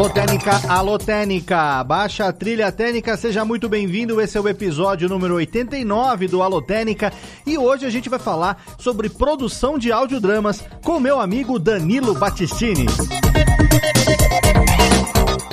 Alô Técnica, alô Técnica, baixa a trilha técnica, seja muito bem-vindo. Esse é o episódio número 89 do Alô Técnica e hoje a gente vai falar sobre produção de audiodramas com meu amigo Danilo Battistini.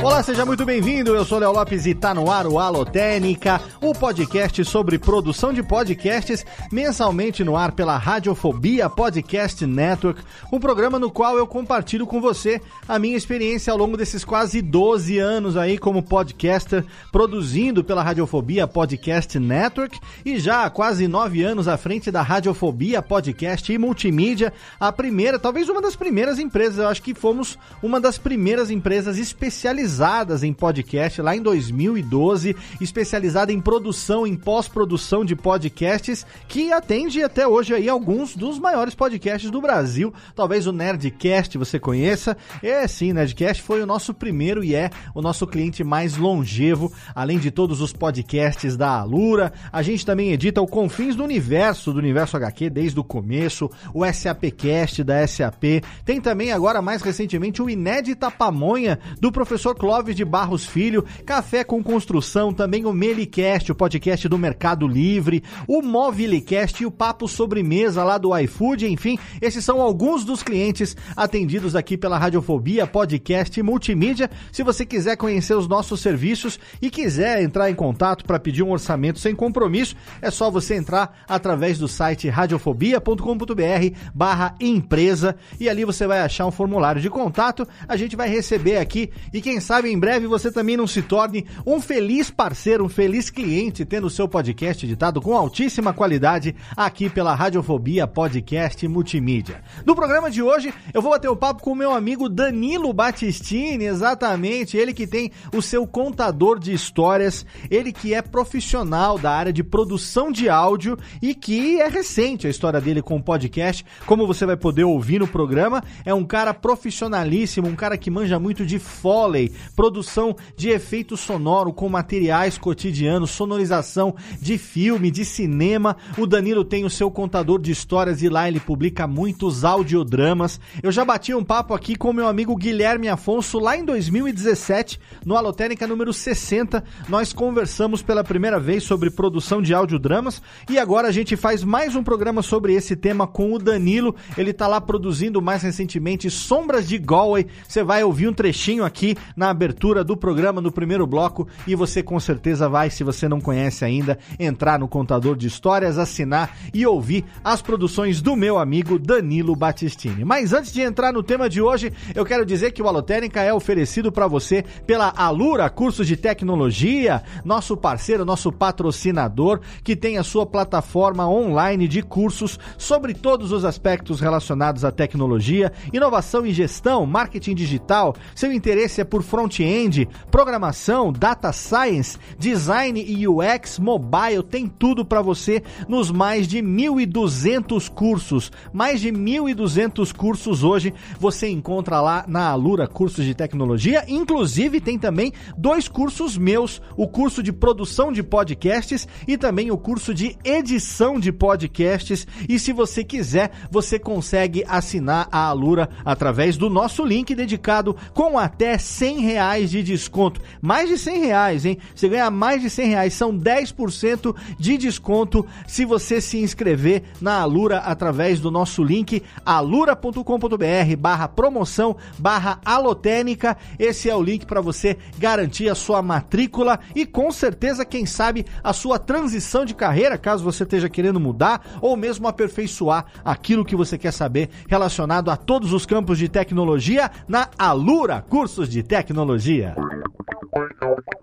Olá, seja muito bem-vindo. Eu sou Léo Lopes e tá no ar o Alotênica, o podcast sobre produção de podcasts, mensalmente no ar pela Radiofobia Podcast Network, um programa no qual eu compartilho com você a minha experiência ao longo desses quase 12 anos aí como podcaster, produzindo pela Radiofobia Podcast Network e já há quase 9 anos à frente da Radiofobia Podcast e Multimídia, a primeira, talvez uma das primeiras empresas, eu acho que fomos uma das primeiras empresas especializadas especializadas em podcast lá em 2012, especializada em produção, em pós-produção de podcasts, que atende até hoje aí alguns dos maiores podcasts do Brasil. Talvez o Nerdcast você conheça. É sim, Nerdcast foi o nosso primeiro e é o nosso cliente mais longevo, além de todos os podcasts da Alura. A gente também edita o Confins do Universo, do Universo HQ desde o começo, o SAPcast da SAP. Tem também agora mais recentemente o Inédita Pamonha do professor Clóvis de Barros Filho, Café com Construção, também o Melicast, o podcast do Mercado Livre, o Movilicast e o Papo Sobremesa lá do iFood, enfim, esses são alguns dos clientes atendidos aqui pela Radiofobia Podcast Multimídia. Se você quiser conhecer os nossos serviços e quiser entrar em contato para pedir um orçamento sem compromisso, é só você entrar através do site radiofobia.com.br barra empresa e ali você vai achar um formulário de contato, a gente vai receber aqui e quem sabe em breve você também não se torne um feliz parceiro, um feliz cliente, tendo o seu podcast editado com altíssima qualidade aqui pela Radiofobia Podcast Multimídia. No programa de hoje, eu vou bater o um papo com o meu amigo Danilo Battistini, exatamente, ele que tem o seu contador de histórias, ele que é profissional da área de produção de áudio e que é recente a história dele com o podcast, como você vai poder ouvir no programa, é um cara profissionalíssimo, um cara que manja muito de Foley, produção de efeito sonoro com materiais cotidianos, sonorização de filme, de cinema. O Danilo tem o seu contador de histórias e lá ele publica muitos audiodramas. Eu já bati um papo aqui com meu amigo Guilherme Afonso lá em 2017, no Alotênica número 60. Nós conversamos pela primeira vez sobre produção de audiodramas e agora a gente faz mais um programa sobre esse tema com o Danilo. Ele tá lá produzindo mais recentemente Sombras de Galway. Você vai ouvir um trechinho aqui na abertura do programa no primeiro bloco e você com certeza vai, se você não conhece ainda, entrar no contador de histórias, assinar e ouvir as produções do meu amigo Danilo Battistini. Mas antes de entrar no tema de hoje, eu quero dizer que o Alotênica é oferecido para você pela Alura Cursos de Tecnologia, nosso parceiro, nosso patrocinador, que tem a sua plataforma online de cursos sobre todos os aspectos relacionados à tecnologia, inovação e gestão, marketing digital. Seu interesse é por front-end, programação, data science, design e UX, mobile, tem tudo para você nos mais de 1.200 cursos. Mais de 1.200 cursos hoje você encontra lá na Alura Cursos de Tecnologia. Inclusive tem também dois cursos meus, o curso de produção de podcasts e também o curso de edição de podcasts. E se você quiser, você consegue assinar a Alura através do nosso link dedicado com até 100 reais de desconto. Mais de 100 reais, hein? Você ganha mais de 100 reais. São 10% de desconto se você se inscrever na Alura através do nosso link alura.com.br barra promoção barra alotênica. Esse é o link para você garantir a sua matrícula e com certeza, quem sabe, a sua transição de carreira, caso você esteja querendo mudar ou mesmo aperfeiçoar aquilo que você quer saber relacionado a todos os campos de tecnologia na Alura Cursos de Tecnologia tecnologia.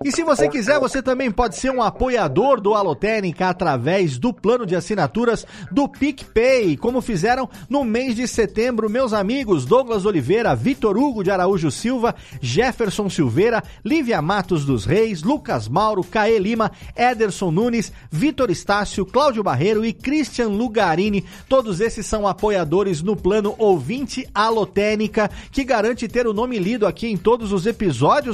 E se você quiser, você também pode ser um apoiador do Alotênica através do plano de assinaturas do PicPay, como fizeram no mês de setembro meus amigos Douglas Oliveira, Vitor Hugo de Araújo Silva, Jefferson Silveira, Lívia Matos dos Reis, Lucas Mauro, Caê Lima, Ederson Nunes, Vitor Estácio, Cláudio Barreiro e Christian Lugarini. Todos esses são apoiadores no plano Ouvinte Alotênica, que garante ter o nome lido aqui em todos os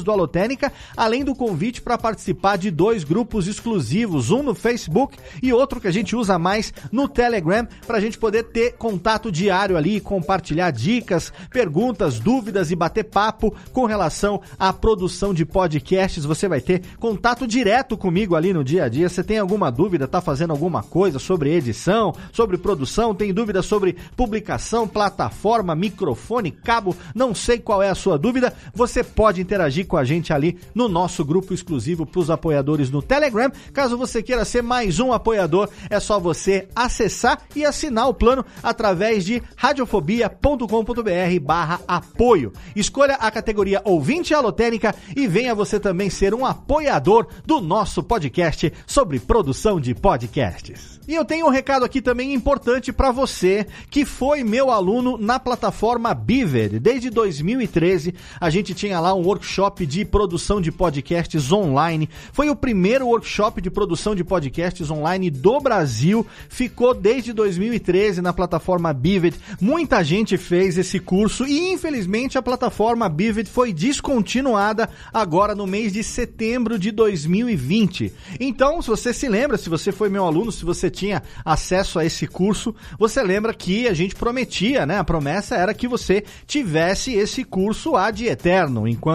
do Alotênica, além do convite para participar de dois grupos exclusivos, um no Facebook e outro que a gente usa mais no Telegram, para a gente poder ter contato diário ali, compartilhar dicas, perguntas, dúvidas e bater papo com relação à produção de podcasts. Você vai ter contato direto comigo ali no dia a dia. Você tem alguma dúvida, tá fazendo alguma coisa sobre edição, sobre produção, tem dúvida sobre publicação, plataforma, microfone, cabo, não sei qual é a sua dúvida, você pode interagir com a gente ali no nosso grupo exclusivo para os apoiadores no Telegram. Caso você queira ser mais um apoiador, é só você acessar e assinar o plano através de radiofobia.com.br barra apoio. Escolha a categoria ouvinte alotênica e venha você também ser um apoiador do nosso podcast sobre produção de podcasts. E eu tenho um recado aqui também importante para você que foi meu aluno na plataforma Biver. Desde 2013 a gente tinha lá um workshop de produção de podcasts online. Foi o primeiro workshop de produção de podcasts online do Brasil. Ficou desde 2013 na plataforma Bivet. Muita gente fez esse curso e infelizmente a plataforma Bivet foi descontinuada agora no mês de setembro de 2020. Então, se você se lembra, se você foi meu aluno, se você tinha acesso a esse curso, você lembra que a gente prometia, né? A promessa era que você tivesse esse curso ad eterno. Enquanto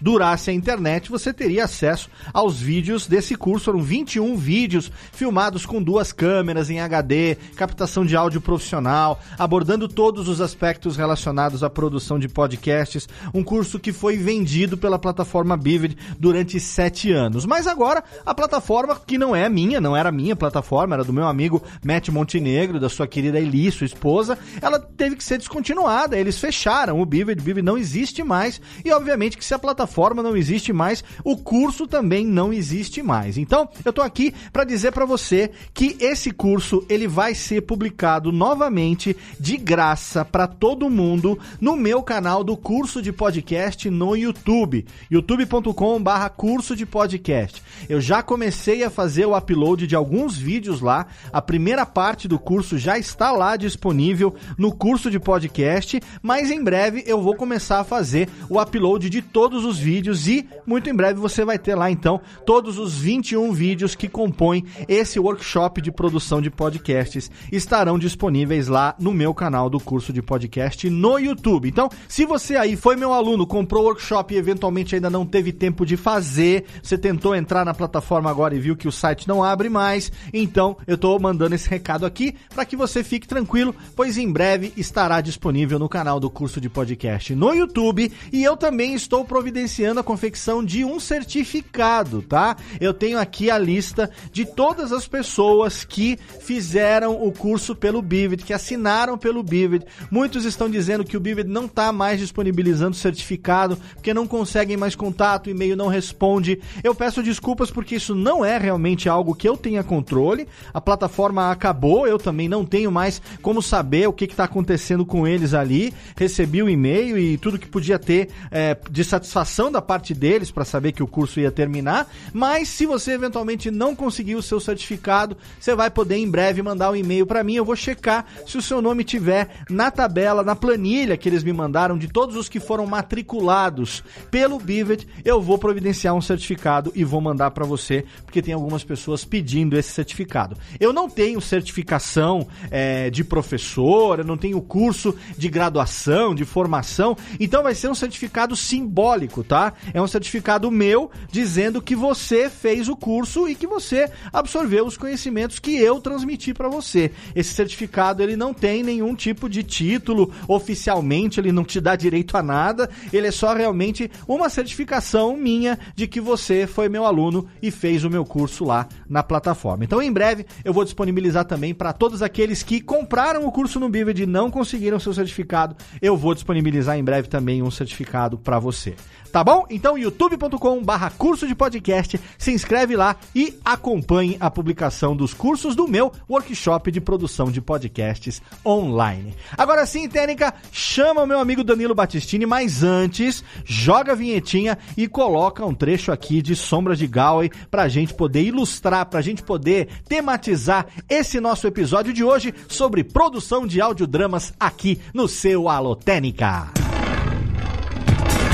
durasse a internet, você teria acesso aos vídeos desse curso. Foram 21 vídeos filmados com duas câmeras em HD, captação de áudio profissional, abordando todos os aspectos relacionados à produção de podcasts. Um curso que foi vendido pela plataforma Bivid durante sete anos. Mas agora, a plataforma, que não é minha, não era minha plataforma, era do meu amigo Matt Montenegro, da sua querida Eli, sua esposa, ela teve que ser descontinuada. Eles fecharam o Bivid, Bivid não existe mais. E obviamente que se a plataforma não existe mais, o curso também não existe mais. Então, eu tô aqui para dizer para você que esse curso ele vai ser publicado novamente de graça para todo mundo no meu canal do curso de podcast no YouTube, youtube.com/barra curso de podcast. Eu já comecei a fazer o upload de alguns vídeos lá a primeira parte do curso já está lá disponível no curso de podcast, mas em breve eu vou começar a fazer o upload de todos os vídeos e muito em breve você vai ter lá então todos os 21 vídeos que compõem esse workshop de produção de podcasts estarão disponíveis lá no meu canal do curso de podcast no YouTube. Então, se você aí foi meu aluno, comprou o workshop e eventualmente ainda não teve tempo de fazer, você tentou entrar na plataforma agora e viu que o site não abre mais, então eu estou mandando esse recado aqui para que você fique tranquilo, pois em breve estará disponível no canal do curso de podcast no YouTube e eu também estou providenciando a confecção de um certificado, tá? Eu tenho aqui a lista de todas as pessoas que fizeram o curso pelo Bivid, que assinaram pelo Bivid. Muitos estão dizendo que o Bivid não está mais disponibilizando certificado porque não conseguem mais contato, e-mail não responde. Eu peço desculpas porque isso não é realmente algo que eu tenha controle. A plataforma acabou, eu também não tenho mais como saber o que está acontecendo com eles ali. Recebi o e-mail e tudo que podia ter é, de satisfação da parte deles para saber que o curso ia terminar. Mas se você eventualmente não conseguir o seu certificado, você vai poder em breve mandar um e-mail para mim. Eu vou checar se o seu nome tiver na tabela, na planilha que eles me mandaram de todos os que foram matriculados pelo Bivet. Eu vou providenciar um certificado e vou mandar para você, porque tem algumas pessoas pedindo esse certificado. Eu não tenho certificação é, de professor, eu não tenho curso de graduação, de formação, então vai ser um certificado simbólico, tá? É um certificado meu dizendo que você fez o curso e que você absorveu os conhecimentos que eu transmiti para você. Esse certificado ele não tem nenhum tipo de título oficialmente, ele não te dá direito a nada, ele é só realmente uma certificação minha de que você foi meu aluno e fez o meu curso lá na plataforma. Então em breve eu vou disponibilizar também para todos aqueles que compraram o curso no Bivid e não conseguiram seu certificado. Eu vou disponibilizar em breve também um certificado para você. Você. Tá bom? Então, youtube.com barra curso de podcast, se inscreve lá e acompanhe a publicação dos cursos do meu workshop de produção de podcasts online. Agora sim, Técnica, chama o meu amigo Danilo Battistini, mas antes, joga a vinhetinha e coloca um trecho aqui de Sombras de Galway pra gente poder ilustrar, pra gente poder tematizar esse nosso episódio de hoje sobre produção de audiodramas aqui no seu Alotênica.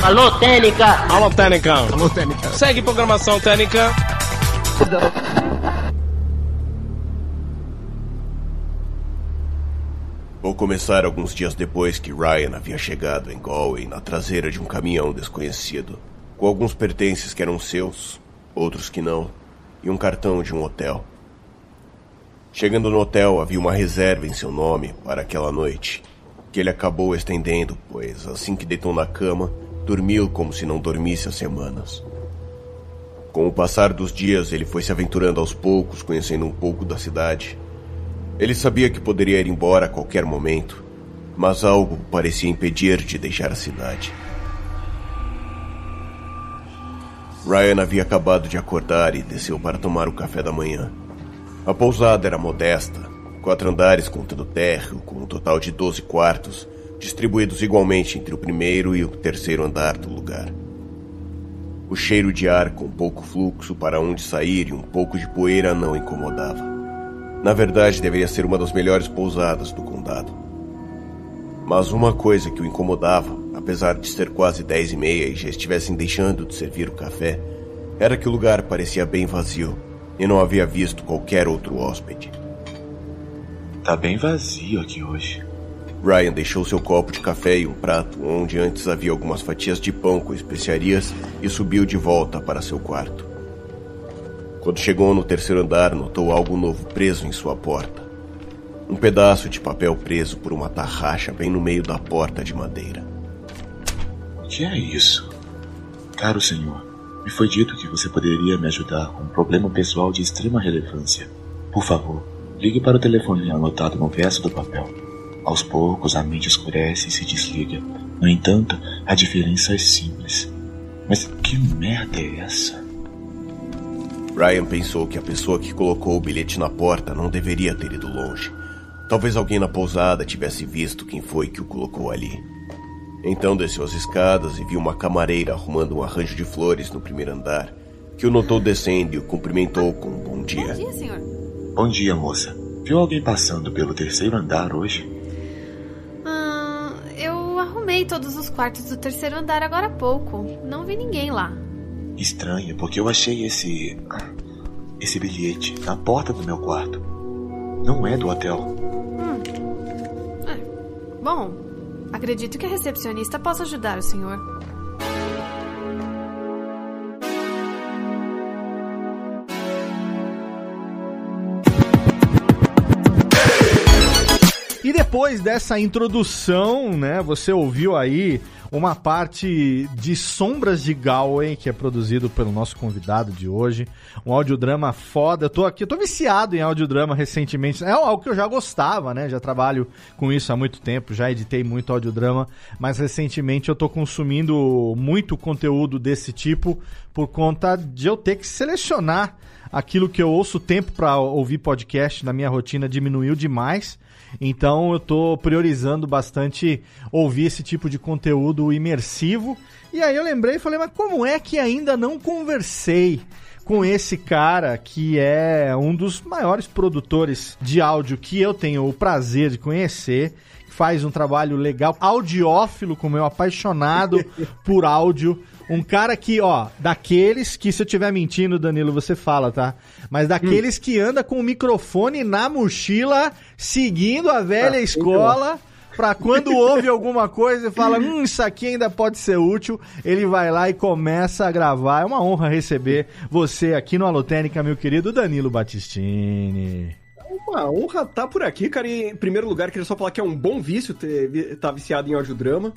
Alô, Técnica! Alô, Técnica! Alô, Técnica! Segue programação Técnica! Vou começar alguns dias depois que Ryan havia chegado em Galway na traseira de um caminhão desconhecido, com alguns pertences que eram seus, outros que não, e um cartão de um hotel. Chegando no hotel, havia uma reserva em seu nome para aquela noite, que ele acabou estendendo, pois assim que deitou na cama, dormiu como se não dormisse há semanas. Com o passar dos dias, ele foi se aventurando aos poucos, conhecendo um pouco da cidade. Ele sabia que poderia ir embora a qualquer momento, mas algo parecia impedir de deixar a cidade. Ryan havia acabado de acordar e desceu para tomar o café da manhã. A pousada era modesta, quatro andares contando térreo, com um total de 12 quartos, distribuídos igualmente entre o primeiro e o terceiro andar do lugar. O cheiro de ar com pouco fluxo para onde sair e um pouco de poeira não incomodava. Na verdade, deveria ser uma das melhores pousadas do condado. Mas uma coisa que o incomodava, apesar de ser quase dez e meia e já estivessem deixando de servir o café, era que o lugar parecia bem vazio e não havia visto qualquer outro hóspede. Tá bem vazio aqui hoje. Ryan deixou seu copo de café e um prato onde antes havia algumas fatias de pão com especiarias e subiu de volta para seu quarto. Quando chegou no terceiro andar, notou algo novo preso em sua porta. Um pedaço de papel preso por uma tarraxa bem no meio da porta de madeira. O que é isso? Caro senhor, me foi dito que você poderia me ajudar com um problema pessoal de extrema relevância. Por favor, ligue para o telefone anotado no verso do papel. Aos poucos a mente escurece e se desliga. No entanto, a diferença é simples. Mas que merda é essa? Ryan pensou que a pessoa que colocou o bilhete na porta não deveria ter ido longe. Talvez alguém na pousada tivesse visto quem foi que o colocou ali. Então desceu as escadas e viu uma camareira arrumando um arranjo de flores no primeiro andar, que o notou descendo e o cumprimentou com um bom dia. Bom dia, senhor. Bom dia, moça. Viu alguém passando pelo terceiro andar hoje? Arrumei todos os quartos do terceiro andar agora há pouco. Não vi ninguém lá. Estranho, porque eu achei esse. esse bilhete na porta do meu quarto. Não é do hotel. Hum. É. Bom, acredito que a recepcionista possa ajudar o senhor. Depois dessa introdução, né, você ouviu aí uma parte de Sombras de Galway, que é produzido pelo nosso convidado de hoje. Um audiodrama foda. Eu tô aqui, eu tô viciado em audiodrama recentemente. É algo que eu já gostava, né? Já trabalho com isso há muito tempo, já editei muito audiodrama, mas recentemente eu tô consumindo muito conteúdo desse tipo por conta de eu ter que selecionar aquilo que eu ouço. O tempo para ouvir podcast na minha rotina diminuiu demais. Então eu estou priorizando bastante ouvir esse tipo de conteúdo imersivo. E aí eu lembrei e falei, mas como é que ainda não conversei com esse cara que é um dos maiores produtores de áudio que eu tenho o prazer de conhecer, faz um trabalho legal, audiófilo, como eu, apaixonado por áudio. Um cara que, ó, daqueles que se eu estiver mentindo, Danilo, você fala, tá? Mas daqueles hum. que anda com o microfone na mochila, seguindo a velha ah, escola, pra quando ouve alguma coisa e fala, hum, isso aqui ainda pode ser útil, ele vai lá e começa a gravar. É uma honra receber você aqui no Alotênica, meu querido Danilo Battistini. Uma honra estar tá por aqui, cara. E, em primeiro lugar, queria só falar que é um bom vício estar tá viciado em audiodrama.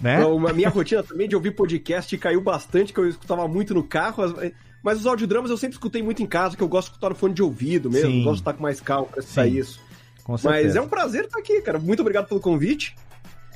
Né? Então, a minha rotina também de ouvir podcast caiu bastante, que eu escutava muito no carro. Mas os audiodramas eu sempre escutei muito em casa, que eu gosto de escutar no fone de ouvido mesmo. Sim. Gosto de estar com mais calma pra escutar isso. Mas é um prazer estar aqui, cara. Muito obrigado pelo convite.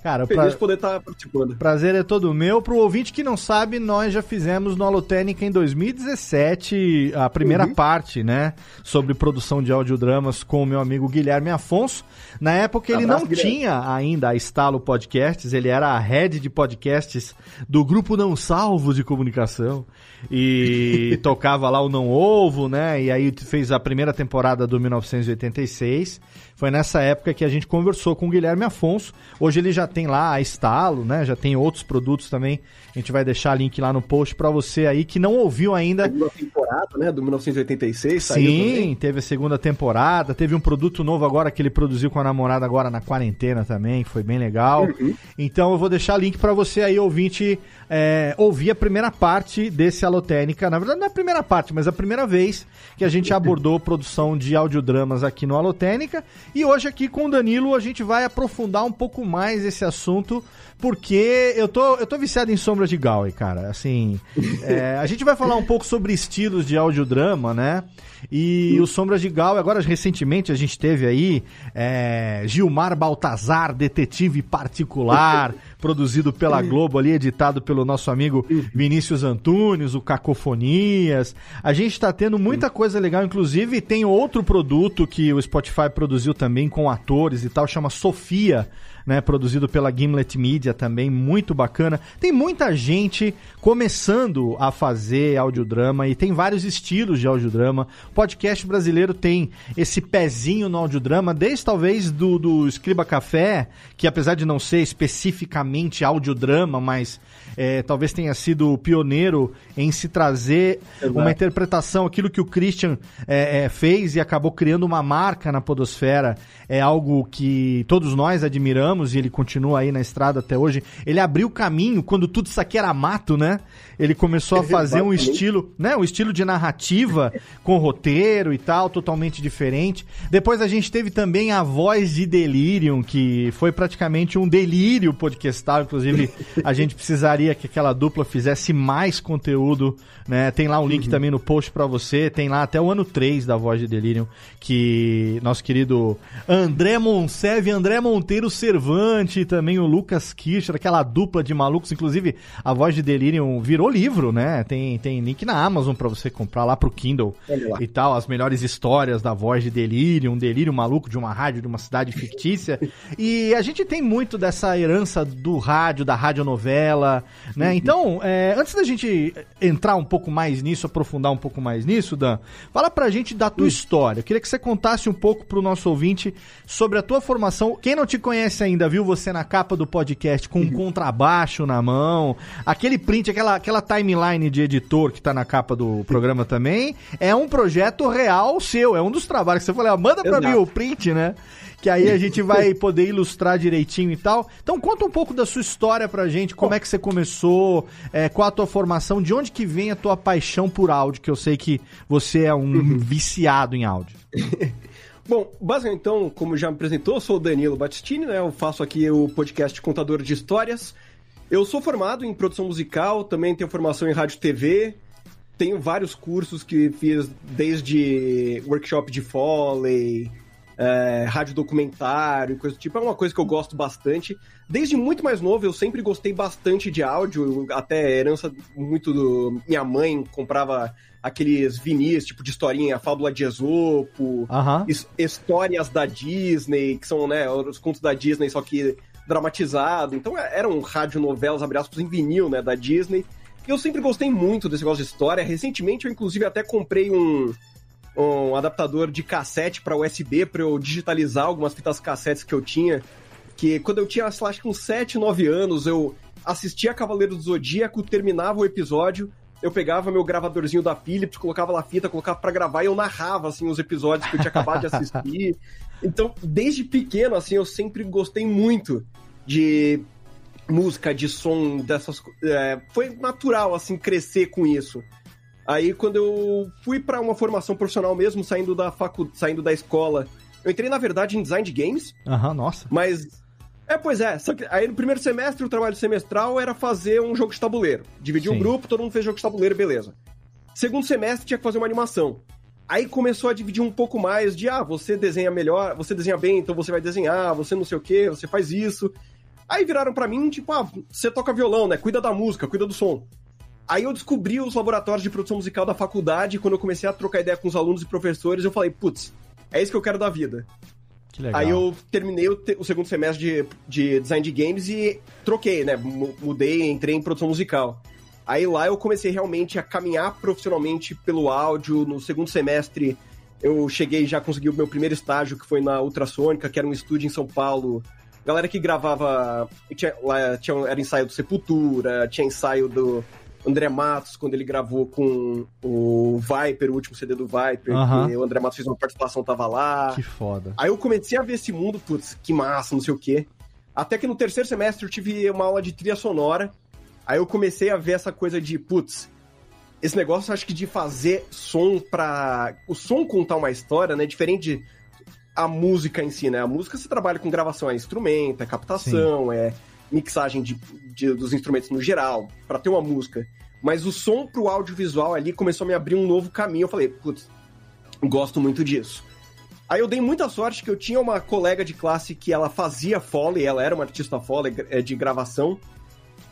Cara, Feliz pra... de poder estar tá participando. Prazer é todo meu. Pro ouvinte que não sabe, nós já fizemos no Alotênica em 2017 a primeira uhum. parte, né? Sobre produção de audiodramas com o meu amigo Guilherme Afonso. Na época ele Abraço, não Guilherme. tinha ainda a Estalo Podcasts, ele era a head de podcasts do Grupo Não Salvo de Comunicação. E tocava lá o Não Ovo, né? E aí fez a primeira temporada do 1986. Foi nessa época que a gente conversou com o Guilherme Afonso. Hoje ele já tem lá a Estalo, né? Já tem outros produtos também. A gente vai deixar link lá no post para você aí que não ouviu ainda. Segunda temporada, né? Do 1986. Sim, teve a segunda temporada. Teve um produto novo agora que ele produziu com a namorada agora na quarentena também, que foi bem legal. Uhum. Então eu vou deixar link para você aí, ouvinte, é, ouvir a primeira parte desse Alotênica. Na verdade, não é a primeira parte, mas a primeira vez que a gente abordou produção de audiodramas aqui no Alotênica. E hoje aqui com o Danilo a gente vai aprofundar um pouco mais esse assunto, porque eu tô, eu tô viciado em Sombras de Galway, cara. Assim, é, a gente vai falar um pouco sobre estilos de audiodrama, né? E o Sombras de Gal, agora recentemente a gente teve aí é, Gilmar Baltazar, detetive particular, produzido pela Globo ali, editado pelo nosso amigo Vinícius Antunes, o Cacofonias. A gente está tendo muita coisa legal, inclusive tem outro produto que o Spotify produziu também com atores e tal, chama Sofia né? Produzido pela Gimlet Media também, muito bacana. Tem muita gente começando a fazer audiodrama e tem vários estilos de audiodrama. O podcast brasileiro tem esse pezinho no audiodrama, desde talvez do, do Escriba Café, que apesar de não ser especificamente audiodrama, mas é, talvez tenha sido o pioneiro em se trazer Exato. uma interpretação, aquilo que o Christian é, é, fez e acabou criando uma marca na podosfera, é algo que todos nós admiramos e ele continua aí na estrada até hoje. Ele abriu caminho quando tudo isso aqui era mato, né? Ele começou a fazer um estilo, né? Um estilo de narrativa com roteiro e tal, totalmente diferente. Depois a gente teve também a voz de Delirium, que foi praticamente um delírio podcastal. Inclusive, a gente precisaria que aquela dupla fizesse mais conteúdo, né? Tem lá um link uhum. também no post para você. Tem lá até o ano 3 da voz de Delirium, que nosso querido André Monsev e André Monteiro Servante, também o Lucas Kircher, aquela dupla de malucos. Inclusive, a voz de Delirium virou livro, né? Tem, tem link na Amazon para você comprar lá pro Kindle e tal, as melhores histórias da voz de delírio, um delírio maluco de uma rádio de uma cidade fictícia. e a gente tem muito dessa herança do rádio, da radionovela, né? Então, é, antes da gente entrar um pouco mais nisso, aprofundar um pouco mais nisso, Dan, fala pra gente da tua uhum. história. Eu queria que você contasse um pouco pro nosso ouvinte sobre a tua formação. Quem não te conhece ainda, viu você na capa do podcast com um uhum. contrabaixo na mão, aquele print, aquela, aquela aquela timeline de editor que tá na capa do programa também, é um projeto real seu, é um dos trabalhos que você falou, ah, manda pra Exato. mim o print, né? Que aí a gente vai poder ilustrar direitinho e tal. Então conta um pouco da sua história pra gente, como é que você começou, é, qual a tua formação, de onde que vem a tua paixão por áudio, que eu sei que você é um uhum. viciado em áudio. Bom, basicamente, então, como já me apresentou, eu sou o Danilo Battistini, né? Eu faço aqui o podcast Contador de Histórias. Eu sou formado em produção musical, também tenho formação em rádio e TV, tenho vários cursos que fiz desde workshop de Foley, é, rádio documentário, coisa do tipo. É uma coisa que eu gosto bastante. Desde muito mais novo, eu sempre gostei bastante de áudio, até herança muito do. Minha mãe comprava aqueles vinis, tipo de historinha, Fábula de Esopo, histórias da Disney, que são, né, os contos da Disney, só que dramatizado. Então é, eram radionovelas, abre aspas, em vinil, né, da Disney. E eu sempre gostei muito desse negócio de história. Recentemente eu, inclusive, até comprei um, um adaptador de cassete para USB para eu digitalizar algumas fitas cassetes que eu tinha. Que quando eu tinha, sei lá, acho que uns 7, 9 anos, eu assistia Cavaleiro do Zodíaco, terminava o episódio, eu pegava meu gravadorzinho da Philips, colocava lá a fita, colocava para gravar e eu narrava assim os episódios que eu tinha acabado de assistir. Então, desde pequeno assim, eu sempre gostei muito de música, de som, dessas é, foi natural assim crescer com isso. Aí quando eu fui para uma formação profissional mesmo, saindo da facu... saindo da escola, eu entrei na verdade em design de games. Aham, uhum, nossa. Mas é, pois é. Só que aí no primeiro semestre o trabalho semestral era fazer um jogo de tabuleiro. Dividir um grupo, todo mundo fez jogo de tabuleiro, beleza. Segundo semestre tinha que fazer uma animação. Aí começou a dividir um pouco mais de, ah, você desenha melhor, você desenha bem, então você vai desenhar, você não sei o que, você faz isso. Aí viraram para mim, tipo, ah, você toca violão, né? Cuida da música, cuida do som. Aí eu descobri os laboratórios de produção musical da faculdade, e quando eu comecei a trocar ideia com os alunos e professores, eu falei, putz, é isso que eu quero da vida. Que legal. Aí eu terminei o, te, o segundo semestre de, de, design de games e troquei, né? Mudei, entrei em produção musical. Aí lá eu comecei realmente a caminhar profissionalmente pelo áudio. No segundo semestre eu cheguei já consegui o meu primeiro estágio, que foi na Ultrassônica, que era um estúdio em São Paulo. Galera que gravava. Tinha, lá tinha, era ensaio do Sepultura, tinha ensaio do André Matos, quando ele gravou com o Viper, o último CD do Viper, uhum. o André Matos fez uma participação, tava lá. Que foda. Aí eu comecei a ver esse mundo, putz, que massa, não sei o quê. Até que no terceiro semestre eu tive uma aula de trilha sonora. Aí eu comecei a ver essa coisa de, putz, esse negócio acho que de fazer som pra. O som contar uma história, né? Diferente de a música em si, né? A música você trabalha com gravação, é instrumento, é captação, Sim. é mixagem de, de, dos instrumentos no geral, para ter uma música. Mas o som pro audiovisual ali começou a me abrir um novo caminho. Eu falei, putz, gosto muito disso. Aí eu dei muita sorte que eu tinha uma colega de classe que ela fazia foley, ela era uma artista foley é, de gravação.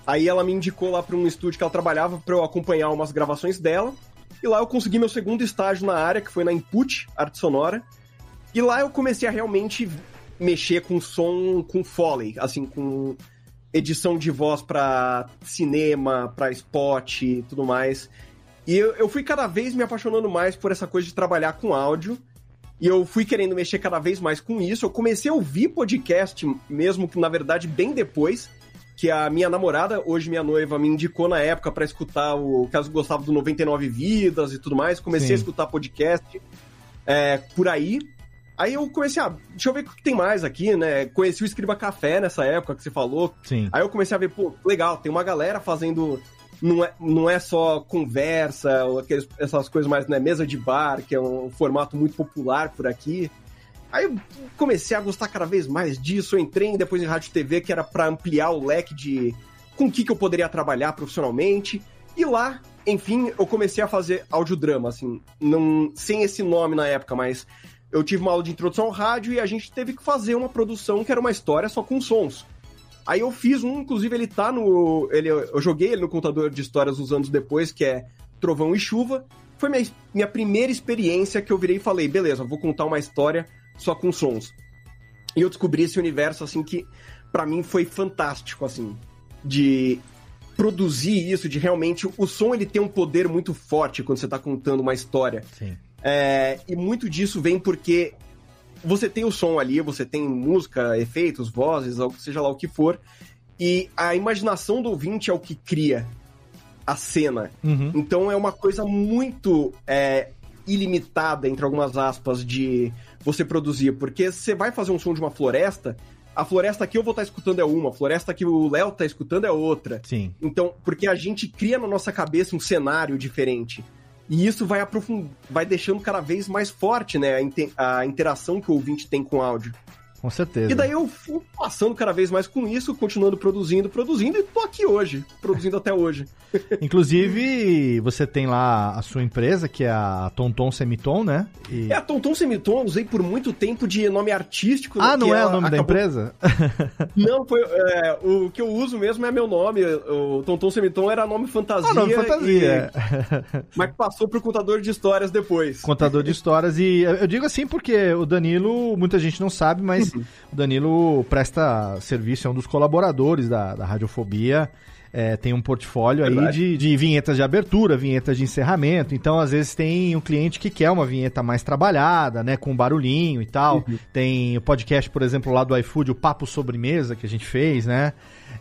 Aí ela me indicou lá para um estúdio que ela trabalhava para eu acompanhar umas gravações dela. E lá eu consegui meu segundo estágio na área, que foi na Input, arte sonora. E lá eu comecei a realmente mexer com som com foley, assim, com edição de voz para cinema, para spot e tudo mais. E eu, eu fui cada vez me apaixonando mais por essa coisa de trabalhar com áudio. E eu fui querendo mexer cada vez mais com isso. Eu comecei a ouvir podcast, mesmo que na verdade bem depois, que a minha namorada, hoje minha noiva, me indicou na época para escutar o caso gostava do 99 Vidas e tudo mais. Comecei Sim. a escutar podcast é, por aí. Aí eu comecei a. Deixa eu ver o que tem mais aqui, né? Conheci o Escriba Café nessa época que você falou. Sim. Aí eu comecei a ver, pô, legal, tem uma galera fazendo. Não é, não é só conversa, ou aqueles, essas coisas mais, né? Mesa de bar, que é um formato muito popular por aqui. Aí eu comecei a gostar cada vez mais disso. Eu entrei depois em rádio e TV, que era para ampliar o leque de com o que, que eu poderia trabalhar profissionalmente. E lá, enfim, eu comecei a fazer audiodrama, assim, não, sem esse nome na época, mas eu tive uma aula de introdução ao rádio e a gente teve que fazer uma produção que era uma história só com sons. Aí eu fiz um, inclusive ele tá no. Ele, eu joguei ele no contador de histórias uns anos depois, que é Trovão e Chuva. Foi minha, minha primeira experiência que eu virei e falei, beleza, vou contar uma história só com sons. E eu descobri esse universo, assim, que para mim foi fantástico, assim, de produzir isso, de realmente. O som ele tem um poder muito forte quando você tá contando uma história. Sim. É, e muito disso vem porque você tem o som ali, você tem música, efeitos, vozes, seja lá o que for, e a imaginação do ouvinte é o que cria a cena. Uhum. Então é uma coisa muito é, ilimitada, entre algumas aspas, de você produzir, porque você vai fazer um som de uma floresta, a floresta que eu vou estar escutando é uma, a floresta que o Léo está escutando é outra. Sim. Então, porque a gente cria na nossa cabeça um cenário diferente. E isso vai aprofund... vai deixando cada vez mais forte, né, a, a interação que o ouvinte tem com o áudio. Com certeza. E daí eu fui passando cada vez mais com isso, continuando produzindo, produzindo, e tô aqui hoje, produzindo até hoje. Inclusive, você tem lá a sua empresa, que é a Tonton Semiton, né? E... É, a Tonton Semiton, usei por muito tempo de nome artístico. Ah, não é o nome acabou... da empresa? Não, foi, é, o que eu uso mesmo é meu nome. O Tonton Semiton era nome fantasia. Ah, nome fantasia. E... Mas passou pro contador de histórias depois. Contador de histórias. E eu digo assim porque o Danilo, muita gente não sabe, mas. O Danilo presta serviço, é um dos colaboradores da, da Radiofobia. É, tem um portfólio Verdade. aí de, de vinhetas de abertura, vinhetas de encerramento. Então, às vezes, tem um cliente que quer uma vinheta mais trabalhada, né? Com barulhinho e tal. Uhum. Tem o podcast, por exemplo, lá do iFood, o Papo Sobremesa que a gente fez, né?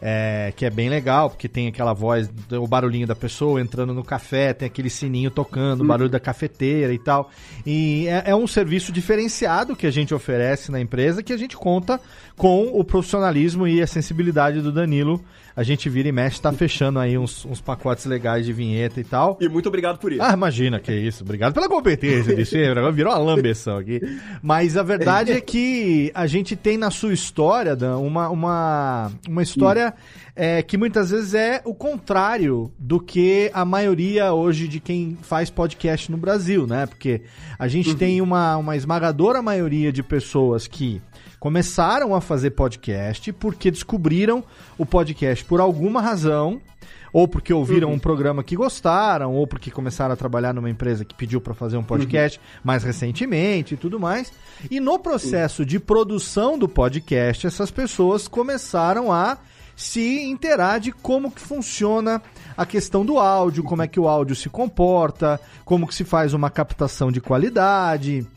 É, que é bem legal, porque tem aquela voz, o barulhinho da pessoa entrando no café, tem aquele sininho tocando, o uhum. barulho da cafeteira e tal. E é, é, um serviço diferenciado que a gente oferece na empresa, que a gente conta com o profissionalismo e a sensibilidade do Danilo a gente vira e mexe, tá fechando aí uns, uns pacotes legais de vinheta e tal. E muito obrigado por isso. Ah, imagina, que isso. Obrigado pela competência de sempre. Agora virou uma lambeção aqui. Mas a verdade é que a gente tem na sua história, Dan, uma, uma, uma história é, que muitas vezes é o contrário do que a maioria hoje de quem faz podcast no Brasil, né? Porque a gente uhum. tem uma, uma esmagadora maioria de pessoas que começaram a fazer podcast porque descobriram o podcast por alguma razão ou porque ouviram uhum. um programa que gostaram, ou porque começaram a trabalhar numa empresa que pediu para fazer um podcast uhum. mais recentemente e tudo mais. E no processo uhum. de produção do podcast, essas pessoas começaram a se inteirar de como que funciona a questão do áudio, como é que o áudio se comporta, como que se faz uma captação de qualidade,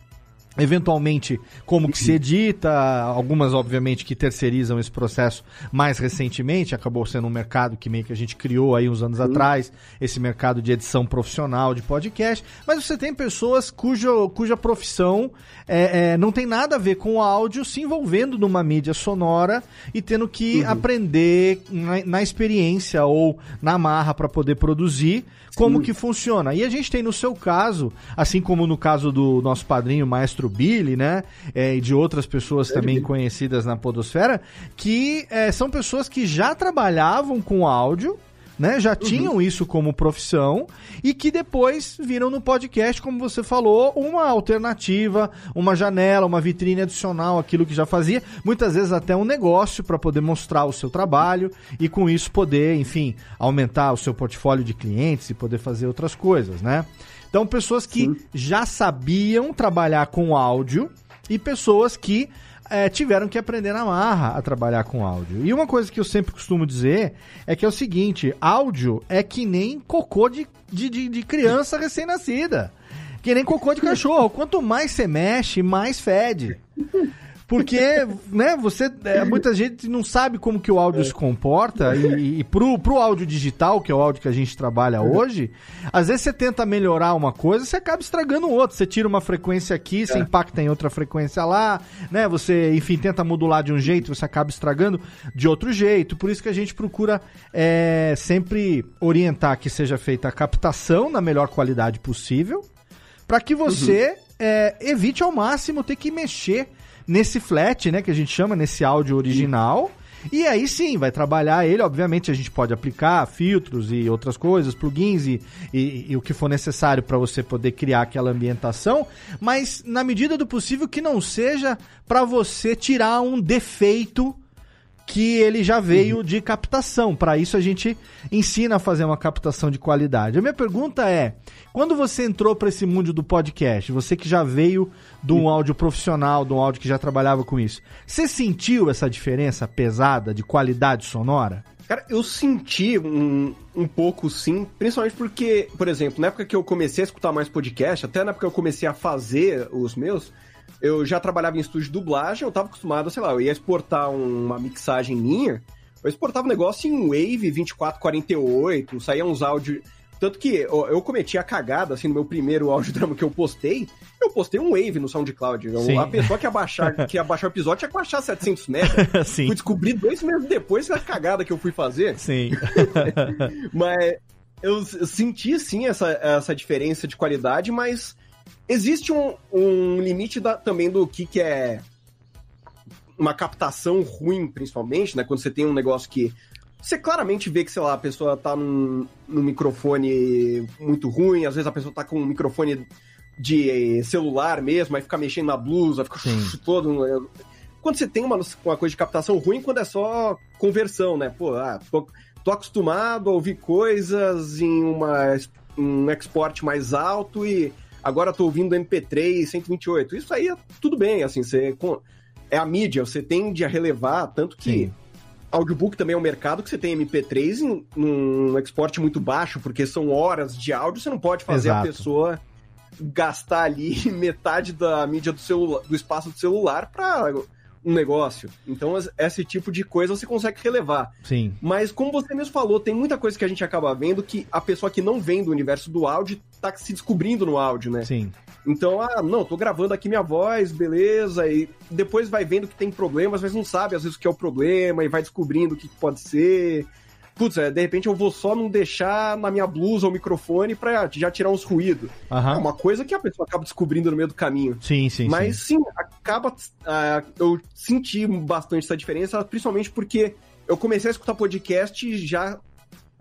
eventualmente como que se edita, algumas obviamente que terceirizam esse processo mais recentemente, acabou sendo um mercado que meio que a gente criou aí uns anos atrás, esse mercado de edição profissional de podcast, mas você tem pessoas cujo, cuja profissão é, é, não tem nada a ver com o áudio, se envolvendo numa mídia sonora e tendo que uhum. aprender na, na, experiência ou na marra para poder produzir como que funciona. E a gente tem no seu caso, assim como no caso do nosso padrinho Maestro Billy, né, é, e de outras pessoas também conhecidas na podosfera, que é, são pessoas que já trabalhavam com áudio, né? Já uhum. tinham isso como profissão e que depois viram no podcast, como você falou, uma alternativa, uma janela, uma vitrine adicional aquilo que já fazia, muitas vezes até um negócio para poder mostrar o seu trabalho e com isso poder, enfim, aumentar o seu portfólio de clientes e poder fazer outras coisas, né? Então, pessoas que Sim. já sabiam trabalhar com áudio e pessoas que é, tiveram que aprender na marra a trabalhar com áudio. E uma coisa que eu sempre costumo dizer é que é o seguinte: áudio é que nem cocô de, de, de, de criança recém-nascida. Que nem cocô de cachorro. Quanto mais você mexe, mais fede. Porque, né, você. É, muita gente não sabe como que o áudio se comporta. E, e pro, pro áudio digital, que é o áudio que a gente trabalha hoje, às vezes você tenta melhorar uma coisa, você acaba estragando outra. Você tira uma frequência aqui, você é. impacta em outra frequência lá, né? Você, enfim, tenta modular de um jeito, você acaba estragando de outro jeito. Por isso que a gente procura é, sempre orientar que seja feita a captação na melhor qualidade possível, para que você uhum. é, evite ao máximo ter que mexer nesse flat, né, que a gente chama, nesse áudio original. E aí sim, vai trabalhar ele. Obviamente, a gente pode aplicar filtros e outras coisas, plugins e, e, e o que for necessário para você poder criar aquela ambientação, mas na medida do possível que não seja para você tirar um defeito que ele já veio uhum. de captação. Para isso a gente ensina a fazer uma captação de qualidade. A minha pergunta é: quando você entrou para esse mundo do podcast, você que já veio de um áudio profissional, de um áudio que já trabalhava com isso, você sentiu essa diferença pesada de qualidade sonora? Cara, eu senti um, um pouco sim, principalmente porque, por exemplo, na época que eu comecei a escutar mais podcast, até na época que eu comecei a fazer os meus, eu já trabalhava em estúdio de dublagem, eu tava acostumado, sei lá, eu ia exportar uma mixagem minha, eu exportava um negócio em Wave 2448, saía uns áudios. Tanto que eu, cometi a cagada, assim, no meu primeiro audiodrama que eu postei, eu postei um Wave no SoundCloud. Sim. A pessoa que ia baixar, que ia baixar o episódio tinha que baixar 700 MB. Sim. Fui descobrir dois meses depois a cagada que eu fui fazer. Sim. mas eu senti, sim, essa, essa diferença de qualidade, mas Existe um, um limite da, também do que, que é uma captação ruim, principalmente, né? Quando você tem um negócio que você claramente vê que, sei lá, a pessoa tá num, num microfone muito ruim, às vezes a pessoa tá com um microfone de celular mesmo, aí fica mexendo na blusa, fica todo. Né? Quando você tem uma, uma coisa de captação ruim, quando é só conversão, né? Pô, ah, tô, tô acostumado a ouvir coisas em uma, um export mais alto e agora tô ouvindo MP3 128. Isso aí é tudo bem, assim, você é a mídia, você tende a relevar, tanto que Sim. audiobook também é um mercado que você tem MP3 em um export muito baixo, porque são horas de áudio, você não pode fazer Exato. a pessoa gastar ali metade da mídia do celular, do espaço do celular para um negócio. Então, esse tipo de coisa você consegue relevar. Sim. Mas, como você mesmo falou, tem muita coisa que a gente acaba vendo que a pessoa que não vem do universo do áudio tá se descobrindo no áudio, né? Sim. Então, ah, não, tô gravando aqui minha voz, beleza, e depois vai vendo que tem problemas, mas não sabe às vezes o que é o problema e vai descobrindo o que pode ser putz, é, de repente eu vou só não deixar na minha blusa o microfone pra já tirar uns ruídos. Uhum. É uma coisa que a pessoa acaba descobrindo no meio do caminho. Sim, sim. Mas sim, sim acaba. Uh, eu senti bastante essa diferença, principalmente porque eu comecei a escutar podcast já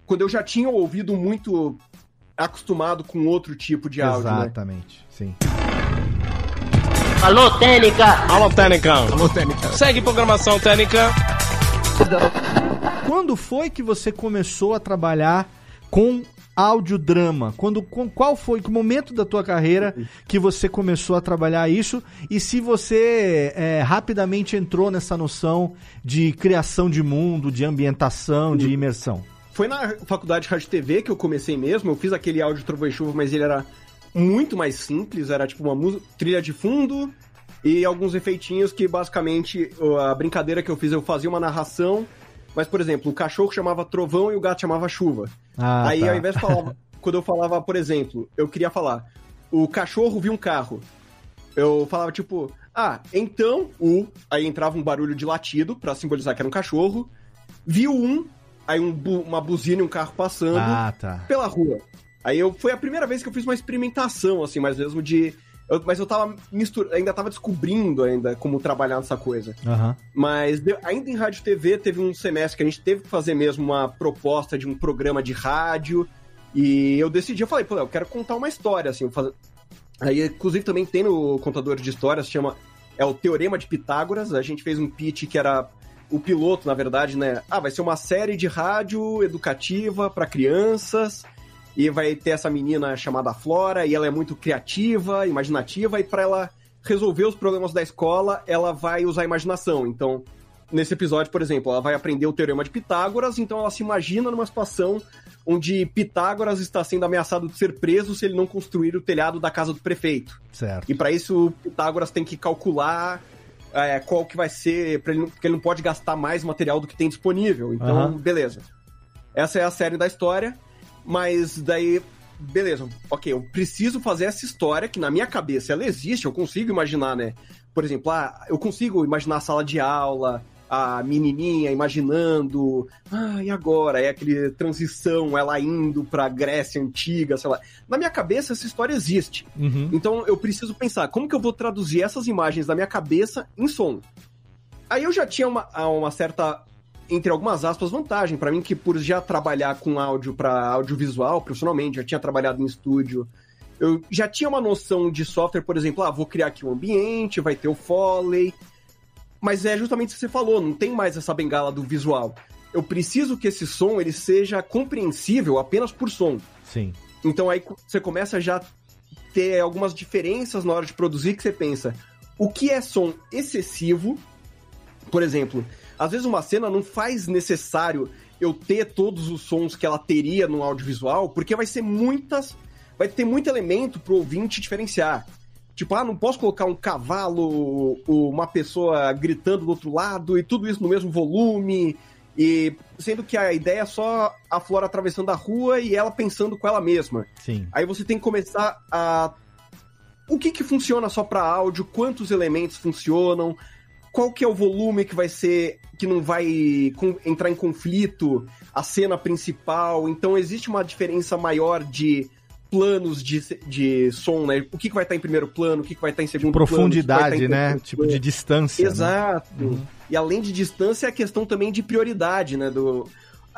quando eu já tinha ouvido muito acostumado com outro tipo de áudio. Né? Exatamente, né? sim. Alô, Técnica! Alô, Técnica! Alô, Técnica! Segue programação Técnica! Quando foi que você começou a trabalhar com audiodrama? Quando, com, qual foi o momento da tua carreira que você começou a trabalhar isso? E se você é, rapidamente entrou nessa noção de criação de mundo, de ambientação, de imersão? Foi na faculdade de rádio TV que eu comecei mesmo. Eu fiz aquele áudio Trovão e Chuva, mas ele era muito mais simples. Era tipo uma trilha de fundo e alguns efeitinhos que basicamente a brincadeira que eu fiz, eu fazia uma narração. Mas, por exemplo, o cachorro chamava trovão e o gato chamava chuva. Ah, Aí, tá. ao invés de falar, quando eu falava, por exemplo, eu queria falar, o cachorro viu um carro. Eu falava tipo, ah, então o. Aí entrava um barulho de latido para simbolizar que era um cachorro. Viu um, aí um, uma buzina e um carro passando ah, tá. pela rua. Aí eu foi a primeira vez que eu fiz uma experimentação, assim, mais mesmo de. Eu, mas eu tava misturando, ainda tava descobrindo ainda como trabalhar nessa coisa. Uhum. Mas de, ainda em rádio TV teve um semestre que a gente teve que fazer mesmo uma proposta de um programa de rádio. E eu decidi, eu falei, pô, eu quero contar uma história, assim. Fazer... Aí, inclusive, também tem no contador de histórias, chama. É o Teorema de Pitágoras. A gente fez um pitch que era o piloto, na verdade, né? Ah, vai ser uma série de rádio educativa para crianças e vai ter essa menina chamada Flora e ela é muito criativa, imaginativa e para ela resolver os problemas da escola, ela vai usar a imaginação. Então, nesse episódio, por exemplo, ela vai aprender o teorema de Pitágoras, então ela se imagina numa situação onde Pitágoras está sendo ameaçado de ser preso se ele não construir o telhado da casa do prefeito. Certo. E para isso, Pitágoras tem que calcular é, qual que vai ser, ele não, porque ele não pode gastar mais material do que tem disponível. Então, uhum. beleza. Essa é a série da história, mas daí, beleza, ok, eu preciso fazer essa história que na minha cabeça ela existe, eu consigo imaginar, né? Por exemplo, ah, eu consigo imaginar a sala de aula, a menininha imaginando, ah, e agora? É aquele transição, ela indo pra Grécia Antiga, sei lá. Na minha cabeça, essa história existe. Uhum. Então eu preciso pensar, como que eu vou traduzir essas imagens da minha cabeça em som? Aí eu já tinha uma, uma certa, entre algumas aspas, vantagem para mim, que por já trabalhar com áudio para audiovisual profissionalmente, já tinha trabalhado em estúdio, eu já tinha uma noção de software, por exemplo, ah, vou criar aqui um ambiente, vai ter o Foley, mas é justamente o que você falou, não tem mais essa bengala do visual. Eu preciso que esse som ele seja compreensível apenas por som. Sim. Então aí você começa já ter algumas diferenças na hora de produzir que você pensa, o que é som excessivo? Por exemplo, às vezes uma cena não faz necessário eu ter todos os sons que ela teria no audiovisual, porque vai ser muitas, vai ter muito elemento pro ouvinte diferenciar. Tipo, ah, não posso colocar um cavalo, uma pessoa gritando do outro lado e tudo isso no mesmo volume. E sendo que a ideia é só a Flora atravessando a rua e ela pensando com ela mesma. Sim. Aí você tem que começar a. O que que funciona só para áudio? Quantos elementos funcionam? Qual que é o volume que vai ser. que não vai entrar em conflito? A cena principal. Então existe uma diferença maior de planos de, de som, né? O que, que vai estar em primeiro plano, o que, que vai estar em segundo Profundidade, plano. Profundidade, né? Tipo de distância. Né? Exato. Né? Uhum. E além de distância, é a questão também de prioridade, né? Do...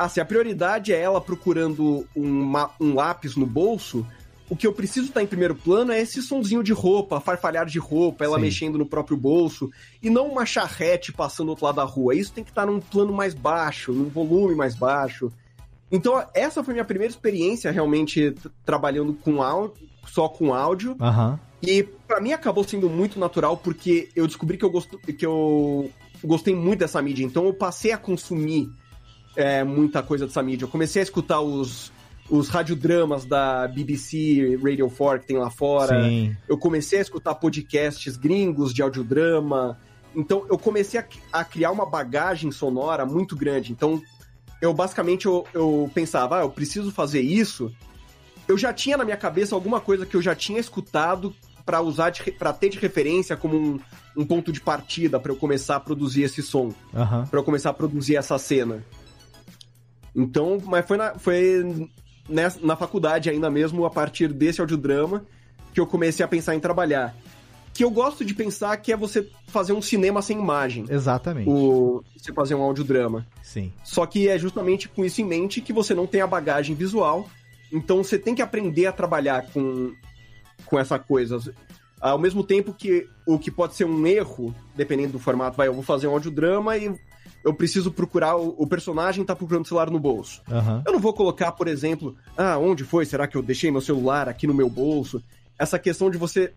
Se a prioridade é ela procurando um, um lápis no bolso, o que eu preciso estar em primeiro plano é esse sonzinho de roupa, farfalhar de roupa, ela Sim. mexendo no próprio bolso, e não uma charrete passando do outro lado da rua. Isso tem que estar num plano mais baixo, num volume mais baixo. Então, essa foi minha primeira experiência realmente trabalhando com áudio, só com áudio. Uhum. E para mim acabou sendo muito natural porque eu descobri que eu, gosto, que eu gostei muito dessa mídia. Então eu passei a consumir é, muita coisa dessa mídia. Eu comecei a escutar os, os radiodramas da BBC Radio 4 que tem lá fora. Sim. Eu comecei a escutar podcasts gringos de audiodrama. Então eu comecei a, a criar uma bagagem sonora muito grande. Então eu basicamente eu, eu pensava, ah, eu preciso fazer isso. Eu já tinha na minha cabeça alguma coisa que eu já tinha escutado para usar para ter de referência como um, um ponto de partida para eu começar a produzir esse som, uhum. para eu começar a produzir essa cena. Então, mas foi na, foi nessa, na faculdade ainda mesmo a partir desse audiodrama que eu comecei a pensar em trabalhar que eu gosto de pensar que é você fazer um cinema sem imagem. Exatamente. O, você fazer um audiodrama. Sim. Só que é justamente com isso em mente que você não tem a bagagem visual. Então você tem que aprender a trabalhar com, com essa coisa. Ao mesmo tempo que o que pode ser um erro, dependendo do formato, vai, eu vou fazer um audiodrama e eu preciso procurar, o, personagem tá procurando o celular no bolso. Uhum. Eu não vou colocar, por exemplo, ah, onde foi? Será que eu deixei meu celular aqui no meu bolso? Essa questão de você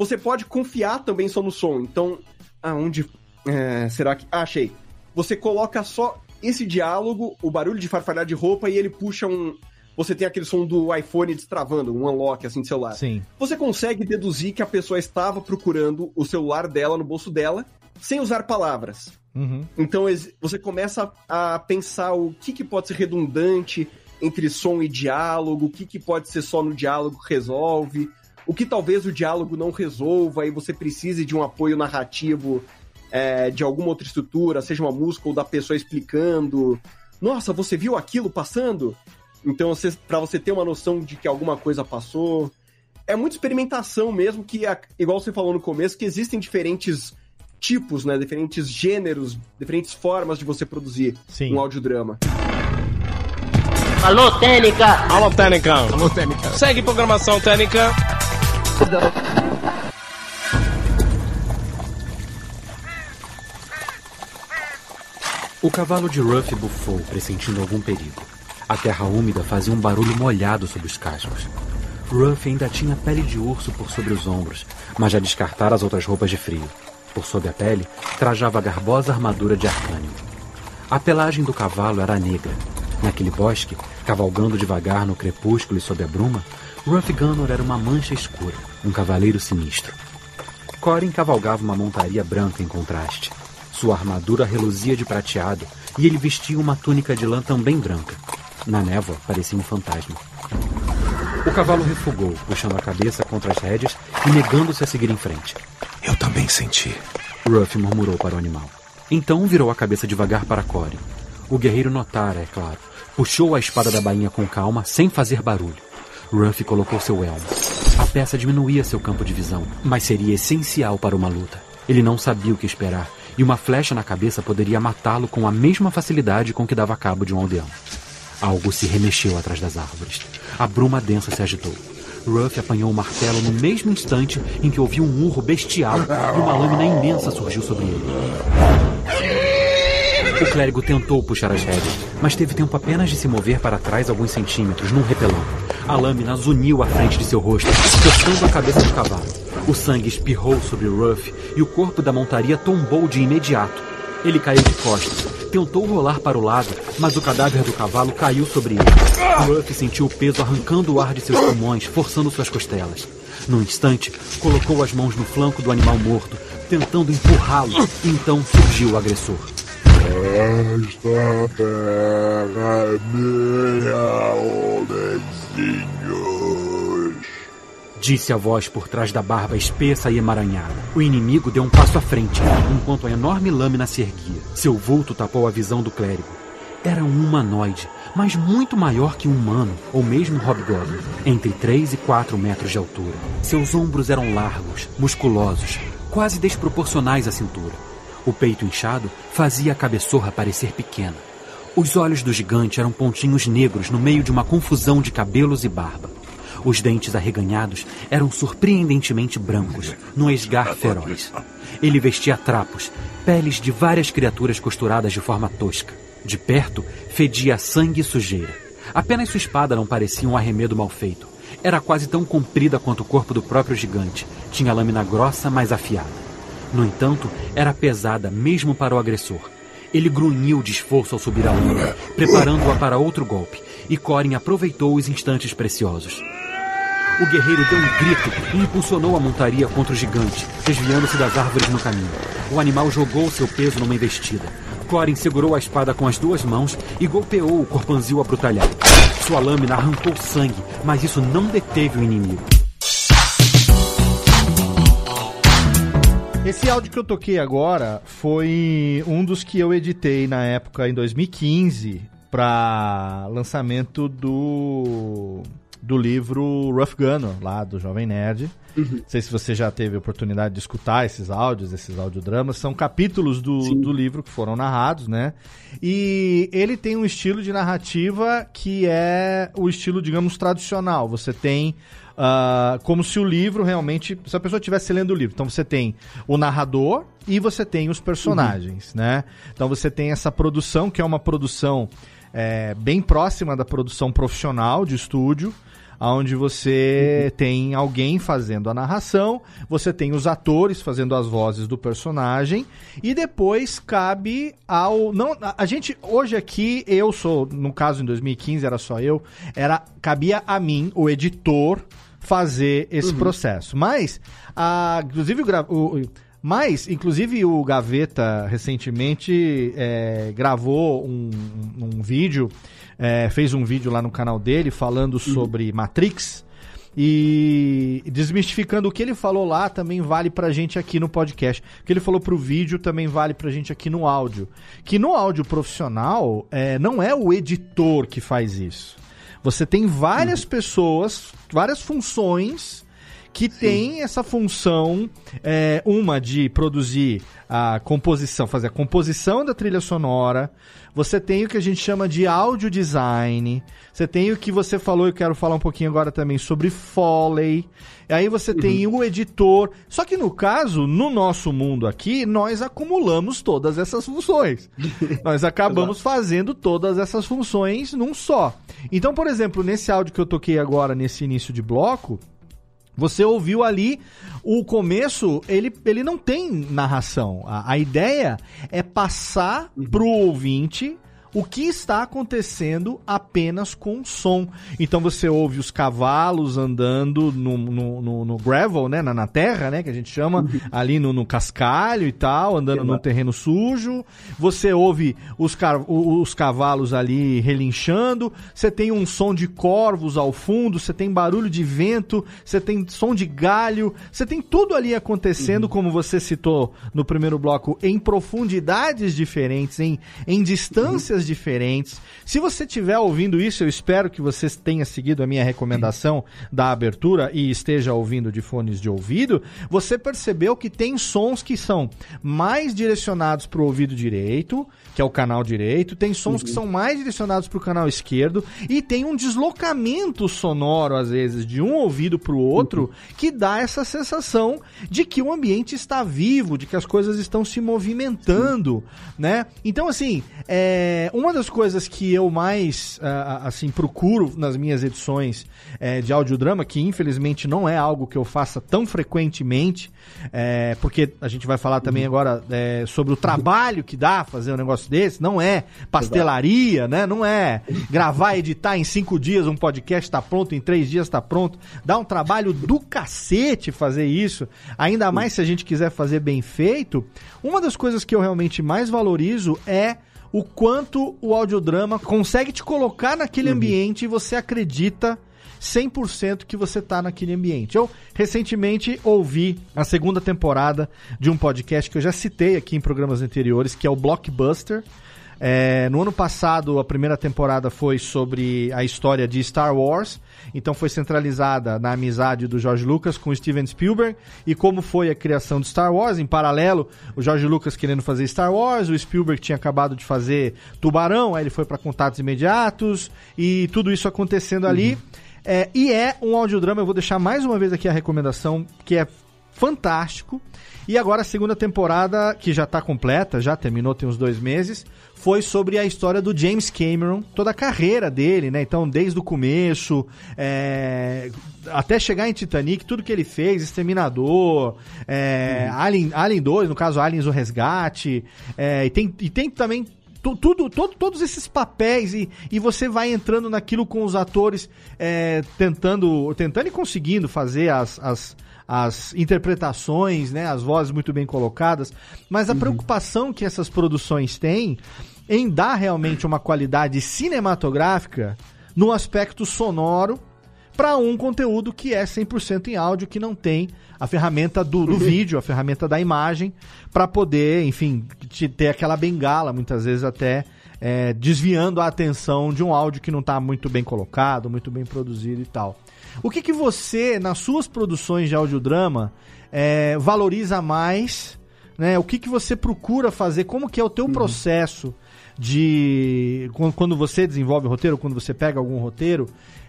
você pode confiar também só no som. Então, aonde. É, será que. Ah, achei. Você coloca só esse diálogo, o barulho de farfalhar de roupa e ele puxa um. Você tem aquele som do iPhone destravando, um unlock assim de celular. Sim. Você consegue deduzir que a pessoa estava procurando o celular dela no bolso dela, sem usar palavras. Uhum. Então você começa a pensar o que, que pode ser redundante entre som e diálogo, o que, que pode ser só no diálogo que resolve o que talvez o diálogo não resolva e você precise de um apoio narrativo é, de alguma outra estrutura, seja uma música ou da pessoa explicando. Nossa, você viu aquilo passando? Então, para você ter uma noção de que alguma coisa passou. É muita experimentação mesmo, que, igual você falou no começo, que existem diferentes tipos, né? Diferentes gêneros, diferentes formas de você produzir Sim. um audiodrama. Alô, Técnica! Alô, Técnica! Alô, Técnica! Segue programação Técnica! O cavalo de Ruff bufou, pressentindo algum perigo. A terra úmida fazia um barulho molhado sob os cascos. Ruff ainda tinha pele de urso por sobre os ombros, mas já descartara as outras roupas de frio. Por sob a pele, trajava a garbosa armadura de arcânio. A pelagem do cavalo era negra. Naquele bosque, cavalgando devagar no crepúsculo e sob a bruma, Ruff Gunner era uma mancha escura, um cavaleiro sinistro. Corin cavalgava uma montaria branca em contraste. Sua armadura reluzia de prateado e ele vestia uma túnica de lã também branca. Na névoa, parecia um fantasma. O cavalo refugou, puxando a cabeça contra as rédeas e negando-se a seguir em frente. Eu também senti. Ruff murmurou para o animal. Então virou a cabeça devagar para Corin. O guerreiro notara, é claro. Puxou a espada da bainha com calma, sem fazer barulho. Ruff colocou seu elmo. A peça diminuía seu campo de visão, mas seria essencial para uma luta. Ele não sabia o que esperar, e uma flecha na cabeça poderia matá-lo com a mesma facilidade com que dava cabo de um aldeão. Algo se remexeu atrás das árvores. A bruma densa se agitou. Ruff apanhou o martelo no mesmo instante em que ouviu um urro bestial e uma lâmina imensa surgiu sobre ele. O clérigo tentou puxar as rédeas, mas teve tempo apenas de se mover para trás alguns centímetros, num repelão. A lâmina zuniu à frente de seu rosto, cortando a cabeça do cavalo. O sangue espirrou sobre Ruff e o corpo da montaria tombou de imediato. Ele caiu de costas, tentou rolar para o lado, mas o cadáver do cavalo caiu sobre ele. Ruff sentiu o peso arrancando o ar de seus pulmões, forçando suas costelas. Num instante, colocou as mãos no flanco do animal morto, tentando empurrá-lo. Então surgiu o agressor. Esta terra é minha, Disse a voz por trás da barba espessa e emaranhada. O inimigo deu um passo à frente, enquanto a enorme lâmina se erguia. Seu vulto tapou a visão do clérigo. Era um humanoide, mas muito maior que um humano, ou mesmo hobgoblin, entre 3 e 4 metros de altura. Seus ombros eram largos, musculosos, quase desproporcionais à cintura. O peito inchado fazia a cabeçorra parecer pequena. Os olhos do gigante eram pontinhos negros no meio de uma confusão de cabelos e barba. Os dentes arreganhados eram surpreendentemente brancos, num esgar feroz. Ele vestia trapos, peles de várias criaturas costuradas de forma tosca. De perto, fedia sangue e sujeira. Apenas sua espada não parecia um arremedo mal feito. Era quase tão comprida quanto o corpo do próprio gigante. Tinha lâmina grossa, mas afiada. No entanto, era pesada mesmo para o agressor. Ele grunhiu de esforço ao subir a lâmina, preparando-a para outro golpe, e Corin aproveitou os instantes preciosos. O guerreiro deu um grito e impulsionou a montaria contra o gigante, desviando-se das árvores no caminho. O animal jogou seu peso numa investida. Corin segurou a espada com as duas mãos e golpeou o corpanzil abrutalhado. Sua lâmina arrancou sangue, mas isso não deteve o inimigo. Esse áudio que eu toquei agora foi um dos que eu editei na época, em 2015, para lançamento do, do livro Rough Gunner, lá do Jovem Nerd. Uhum. Não sei se você já teve a oportunidade de escutar esses áudios, esses audiodramas. São capítulos do, do livro que foram narrados, né? E ele tem um estilo de narrativa que é o estilo, digamos, tradicional. Você tem Uh, como se o livro realmente. Se a pessoa estivesse lendo o livro. Então você tem o narrador e você tem os personagens, uhum. né? Então você tem essa produção, que é uma produção é, bem próxima da produção profissional de estúdio onde você uhum. tem alguém fazendo a narração, você tem os atores fazendo as vozes do personagem e depois cabe ao não a gente hoje aqui eu sou no caso em 2015 era só eu era cabia a mim o editor fazer esse uhum. processo. Mas, a, inclusive, o, o, mas, inclusive, o Gaveta recentemente é, gravou um, um vídeo, é, fez um vídeo lá no canal dele falando uhum. sobre Matrix. E desmistificando o que ele falou lá também vale pra gente aqui no podcast. O que ele falou pro vídeo também vale pra gente aqui no áudio. Que no áudio profissional, é, não é o editor que faz isso. Você tem várias uhum. pessoas, várias funções que Sim. tem essa função, é, uma de produzir a composição, fazer a composição da trilha sonora. Você tem o que a gente chama de audio design. Você tem o que você falou, eu quero falar um pouquinho agora também sobre Foley. Aí você uhum. tem o editor. Só que no caso, no nosso mundo aqui, nós acumulamos todas essas funções. nós acabamos fazendo todas essas funções num só. Então, por exemplo, nesse áudio que eu toquei agora, nesse início de bloco, você ouviu ali o começo, ele, ele não tem narração. A, a ideia é passar uhum. pro ouvinte o que está acontecendo apenas com som. Então você ouve os cavalos andando no, no, no, no gravel, né? Na, na, terra, né? Que a gente chama, ali no, no cascalho e tal, andando no terreno sujo. Você ouve os, os cavalos ali relinchando. Você tem um som de corvos ao fundo, você tem barulho de vento, você tem som de galho, você tem tudo ali acontecendo, uhum. como você citou no primeiro bloco, em profundidades diferentes, em, em distâncias uhum diferentes. Se você estiver ouvindo isso, eu espero que você tenha seguido a minha recomendação da abertura e esteja ouvindo de fones de ouvido. Você percebeu que tem sons que são mais direcionados para o ouvido direito, que é o canal direito, tem sons uhum. que são mais direcionados para o canal esquerdo e tem um deslocamento sonoro às vezes de um ouvido para o outro uhum. que dá essa sensação de que o ambiente está vivo, de que as coisas estão se movimentando, né? Então assim, é, uma das coisas que eu mais uh, assim procuro nas minhas edições uh, de audiodrama, que infelizmente não é algo que eu faça tão frequentemente, uh, porque a gente vai falar também agora eh, sobre o trabalho que dá fazer um negócio desse, não é pastelaria, né? Não é gravar, editar em cinco dias um podcast está pronto, em três dias está pronto. Dá um trabalho do cacete fazer isso, ainda mais se a gente quiser fazer bem feito. Uma das coisas que eu realmente mais valorizo é o quanto o audiodrama consegue te colocar naquele uhum. ambiente e você acredita 100% que você está naquele ambiente. Eu recentemente ouvi a segunda temporada de um podcast que eu já citei aqui em programas anteriores, que é o Blockbuster. É, no ano passado, a primeira temporada foi sobre a história de Star Wars, então foi centralizada na amizade do George Lucas com Steven Spielberg e como foi a criação de Star Wars. Em paralelo, o George Lucas querendo fazer Star Wars, o Spielberg tinha acabado de fazer Tubarão, aí ele foi para Contatos Imediatos e tudo isso acontecendo ali. Uhum. É, e é um audiodrama, eu vou deixar mais uma vez aqui a recomendação, que é fantástico. E agora a segunda temporada, que já está completa, já terminou tem uns dois meses, foi sobre a história do James Cameron, toda a carreira dele, né? Então, desde o começo, é, até chegar em Titanic, tudo que ele fez, Exterminador, é, uhum. Alien, Alien 2, no caso Aliens o Resgate, é, e, tem, e tem também tudo, todo, todos esses papéis e, e você vai entrando naquilo com os atores é, tentando, tentando e conseguindo fazer as, as, as interpretações, né, as vozes muito bem colocadas, mas a uhum. preocupação que essas produções têm em dar realmente uma qualidade cinematográfica no aspecto sonoro para um conteúdo que é 100% em áudio, que não tem a ferramenta do, do vídeo, a ferramenta da imagem, para poder, enfim, ter aquela bengala, muitas vezes até é, desviando a atenção de um áudio que não está muito bem colocado, muito bem produzido e tal. O que, que você, nas suas produções de audiodrama, é, valoriza mais? Né? O que, que você procura fazer? Como que é o teu uhum. processo de... Quando você desenvolve o roteiro, quando você pega algum roteiro,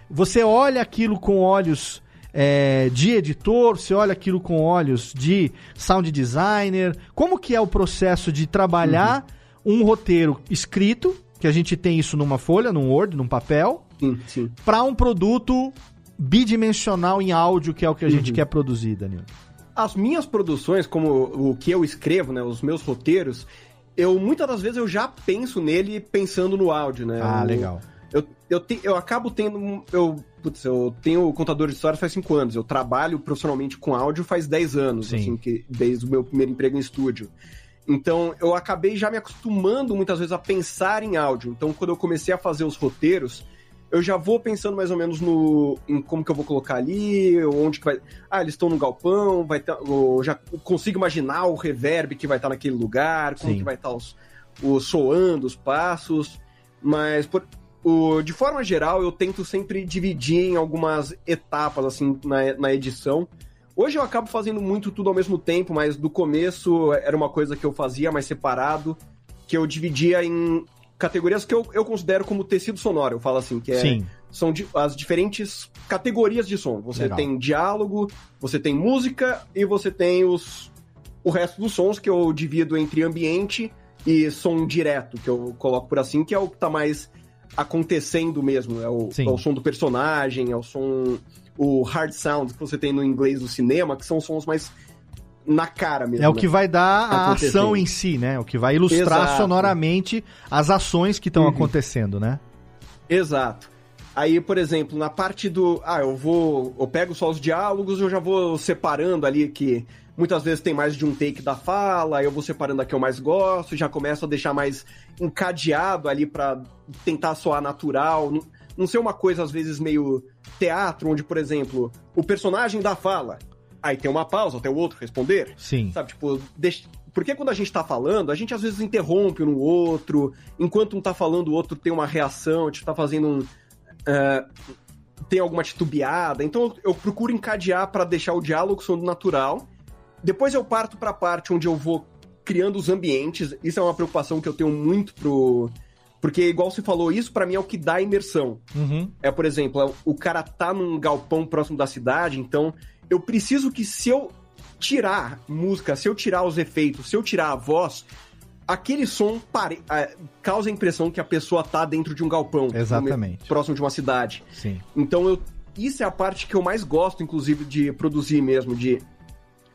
você olha aquilo com olhos é, de editor, você olha aquilo com olhos de sound designer. Como que é o processo de trabalhar uhum. um roteiro escrito, que a gente tem isso numa folha, num Word, num papel, para um produto bidimensional em áudio, que é o que a gente uhum. quer produzir, Danilo? As minhas produções, como o que eu escrevo, né, os meus roteiros, eu muitas das vezes eu já penso nele pensando no áudio, né? Ah, legal. Eu, eu, te, eu acabo tendo. Eu, putz, eu tenho contador de histórias faz 5 anos. Eu trabalho profissionalmente com áudio faz 10 anos, Sim. assim, que, desde o meu primeiro emprego em estúdio. Então, eu acabei já me acostumando muitas vezes a pensar em áudio. Então, quando eu comecei a fazer os roteiros, eu já vou pensando mais ou menos no em como que eu vou colocar ali, onde que vai. Ah, eles estão no galpão, vai ter, eu já consigo imaginar o reverb que vai estar naquele lugar, como Sim. que vai estar os, os soando, os passos. Mas por, o, de forma geral, eu tento sempre dividir em algumas etapas, assim, na, na edição. Hoje eu acabo fazendo muito tudo ao mesmo tempo, mas do começo era uma coisa que eu fazia mais separado, que eu dividia em categorias que eu, eu considero como tecido sonoro. Eu falo assim, que é, são di, as diferentes categorias de som. Você Legal. tem diálogo, você tem música e você tem os, o resto dos sons que eu divido entre ambiente e som direto, que eu coloco por assim, que é o que tá mais acontecendo mesmo. É o, é o som do personagem, é o som. O hard sound que você tem no inglês do cinema, que são sons mais na cara mesmo. É o que né? vai dar a ação em si, né? O que vai ilustrar Exato. sonoramente as ações que estão uhum. acontecendo, né? Exato. Aí, por exemplo, na parte do. Ah, eu vou. Eu pego só os diálogos, eu já vou separando ali que Muitas vezes tem mais de um take da fala, eu vou separando a que eu mais gosto, já começo a deixar mais encadeado ali para tentar soar natural. Não, não ser uma coisa, às vezes, meio teatro, onde, por exemplo, o personagem dá fala, aí tem uma pausa até o outro responder. Sim. Sabe, tipo, deixa... Porque quando a gente tá falando, a gente às vezes interrompe um no outro, enquanto um tá falando, o outro tem uma reação, a gente tá fazendo um. Uh, tem alguma titubeada. Então eu procuro encadear para deixar o diálogo sendo natural depois eu parto para a parte onde eu vou criando os ambientes. Isso é uma preocupação que eu tenho muito pro. Porque, igual você falou, isso para mim é o que dá imersão. Uhum. É, por exemplo, é o cara tá num galpão próximo da cidade, então eu preciso que se eu tirar música, se eu tirar os efeitos, se eu tirar a voz, aquele som pare... causa a impressão que a pessoa tá dentro de um galpão. Exatamente. Próximo de uma cidade. Sim. Então eu. Isso é a parte que eu mais gosto, inclusive, de produzir mesmo, de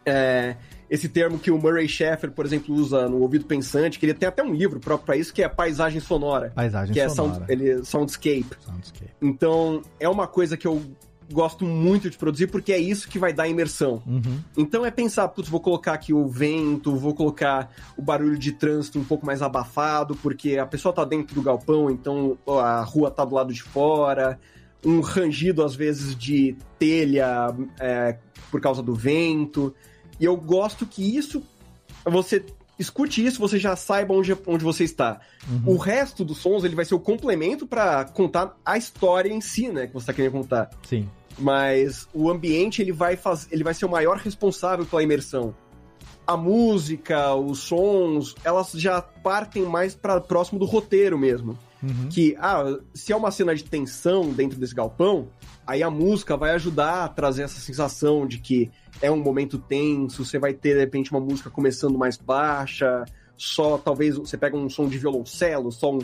é, esse termo que o Murray Schaeffer, por exemplo, usa no Ouvido Pensante, que ele tem até um livro próprio para isso, que é paisagem sonora. Paisagem que sonora. é sound, ele, soundscape. soundscape. Então, é uma coisa que eu gosto muito de produzir, porque é isso que vai dar imersão. Uhum. Então é pensar, putz, vou colocar aqui o vento, vou colocar o barulho de trânsito um pouco mais abafado, porque a pessoa tá dentro do galpão, então a rua tá do lado de fora, um rangido às vezes de telha é, por causa do vento. E eu gosto que isso. Você escute isso, você já saiba onde, onde você está. Uhum. O resto dos sons ele vai ser o complemento para contar a história em si, né? Que você está querendo contar. Sim. Mas o ambiente ele vai, faz, ele vai ser o maior responsável pela imersão. A música, os sons, elas já partem mais para próximo do roteiro mesmo. Uhum. Que, ah, se é uma cena de tensão dentro desse galpão, aí a música vai ajudar a trazer essa sensação de que é um momento tenso, você vai ter, de repente, uma música começando mais baixa, só talvez você pega um som de violoncelo, só um.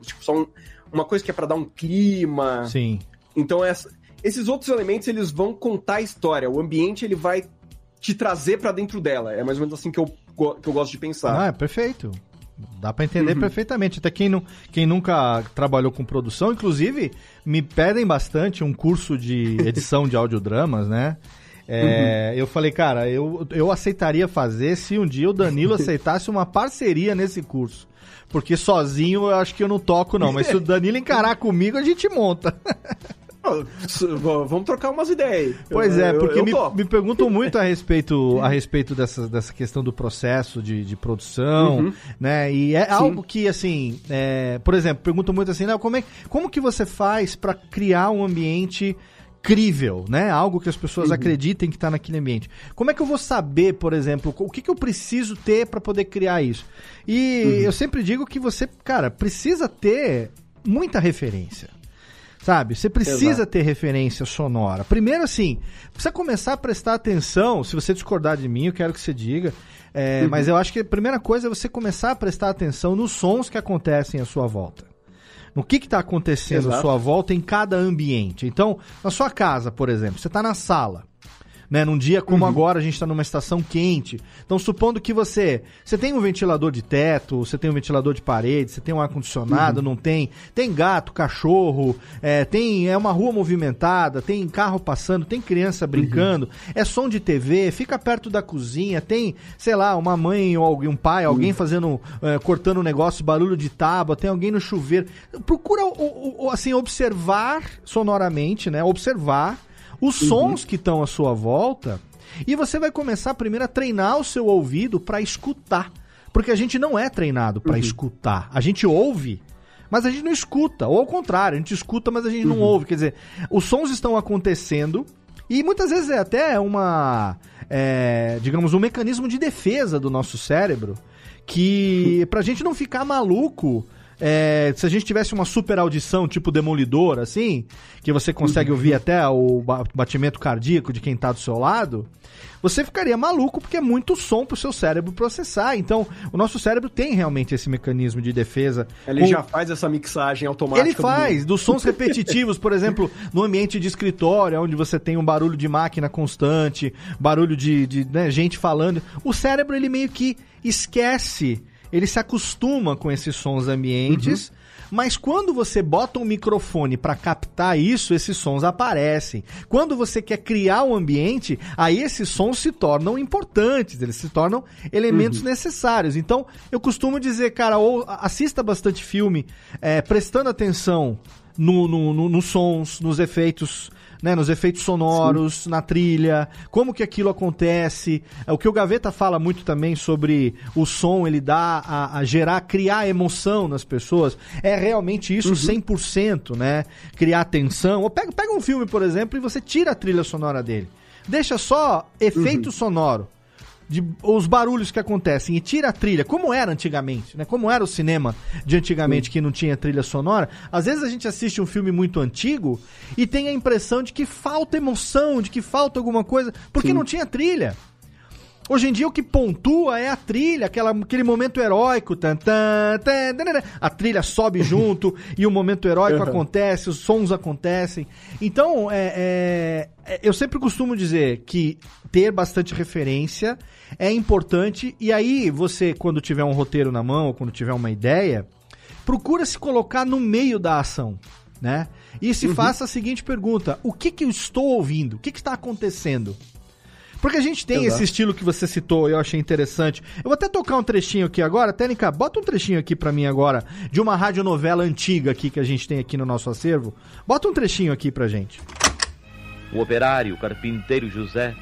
Tipo, só um, uma coisa que é para dar um clima. Sim. Então, essa, esses outros elementos eles vão contar a história. O ambiente ele vai te trazer para dentro dela. É mais ou menos assim que eu, que eu gosto de pensar. Ah, é perfeito. Dá para entender uhum. perfeitamente. Até quem, não, quem nunca trabalhou com produção, inclusive, me pedem bastante um curso de edição de audiodramas, né? É, uhum. Eu falei, cara, eu, eu aceitaria fazer se um dia o Danilo aceitasse uma parceria nesse curso. Porque sozinho eu acho que eu não toco, não. Mas se o Danilo encarar comigo, a gente monta. Vamos trocar umas ideias. Pois é, porque eu, eu me, me, perguntam muito a respeito, a respeito dessa, dessa questão do processo de, de produção, uhum. né? E é Sim. algo que, assim, é, por exemplo, perguntam muito assim, como, é, como que você faz para criar um ambiente crível, né? Algo que as pessoas uhum. acreditem que está naquele ambiente. Como é que eu vou saber, por exemplo, o que, que eu preciso ter para poder criar isso? E uhum. eu sempre digo que você, cara, precisa ter muita referência. Sabe? Você precisa Exato. ter referência sonora. Primeiro, assim, precisa começar a prestar atenção. Se você discordar de mim, eu quero que você diga. É, uhum. Mas eu acho que a primeira coisa é você começar a prestar atenção nos sons que acontecem à sua volta. No que está acontecendo Exato. à sua volta em cada ambiente. Então, na sua casa, por exemplo, você está na sala né? Num dia como uhum. agora, a gente está numa estação quente. Então, supondo que você, você tem um ventilador de teto, você tem um ventilador de parede, você tem um ar-condicionado, uhum. não tem? Tem gato, cachorro, é, tem é uma rua movimentada, tem carro passando, tem criança brincando, uhum. é som de TV, fica perto da cozinha, tem, sei lá, uma mãe ou alguém, um pai, alguém uhum. fazendo, é, cortando um negócio, barulho de tábua, tem alguém no chuveiro. Procura, o, o, assim, observar sonoramente, né? Observar os uhum. sons que estão à sua volta, e você vai começar primeiro a treinar o seu ouvido para escutar. Porque a gente não é treinado para uhum. escutar. A gente ouve, mas a gente não escuta. Ou ao contrário, a gente escuta, mas a gente uhum. não ouve. Quer dizer, os sons estão acontecendo e muitas vezes é até uma, é, digamos, um mecanismo de defesa do nosso cérebro que pra gente não ficar maluco é, se a gente tivesse uma super audição, tipo demolidor, assim, que você consegue ouvir uhum. até o batimento cardíaco de quem tá do seu lado, você ficaria maluco porque é muito som pro seu cérebro processar. Então, o nosso cérebro tem realmente esse mecanismo de defesa. Ele com... já faz essa mixagem automática. Ele faz, do dos sons repetitivos, por exemplo, no ambiente de escritório, onde você tem um barulho de máquina constante, barulho de, de né, gente falando. O cérebro, ele meio que esquece ele se acostuma com esses sons ambientes. Uhum. Mas quando você bota um microfone para captar isso, esses sons aparecem. Quando você quer criar um ambiente, aí esses sons se tornam importantes, eles se tornam elementos uhum. necessários. Então, eu costumo dizer, cara, ou assista bastante filme, é, prestando atenção no, no, no, nos sons, nos efeitos né, nos efeitos sonoros, Sim. na trilha, como que aquilo acontece. É, o que o Gaveta fala muito também sobre o som, ele dá a, a gerar, criar emoção nas pessoas. É realmente isso uhum. 100%, né? Criar tensão. Ou pega, pega um filme, por exemplo, e você tira a trilha sonora dele. Deixa só efeito uhum. sonoro de, os barulhos que acontecem e tira a trilha, como era antigamente, né? Como era o cinema de antigamente que não tinha trilha sonora. Às vezes a gente assiste um filme muito antigo e tem a impressão de que falta emoção, de que falta alguma coisa, porque Sim. não tinha trilha. Hoje em dia o que pontua é a trilha, aquela, aquele momento heróico. Tan, tan, tan, a trilha sobe junto e o momento heróico uhum. acontece, os sons acontecem. Então, é, é, é, eu sempre costumo dizer que ter bastante referência é importante. E aí, você, quando tiver um roteiro na mão, ou quando tiver uma ideia, procura se colocar no meio da ação. Né? E se uhum. faça a seguinte pergunta: o que, que eu estou ouvindo? O que, que está acontecendo? Porque a gente tem Exato. esse estilo que você citou, eu achei interessante. Eu vou até tocar um trechinho aqui agora. Técnica, bota um trechinho aqui para mim agora, de uma radionovela antiga aqui que a gente tem aqui no nosso acervo. Bota um trechinho aqui pra gente. O operário, o carpinteiro José,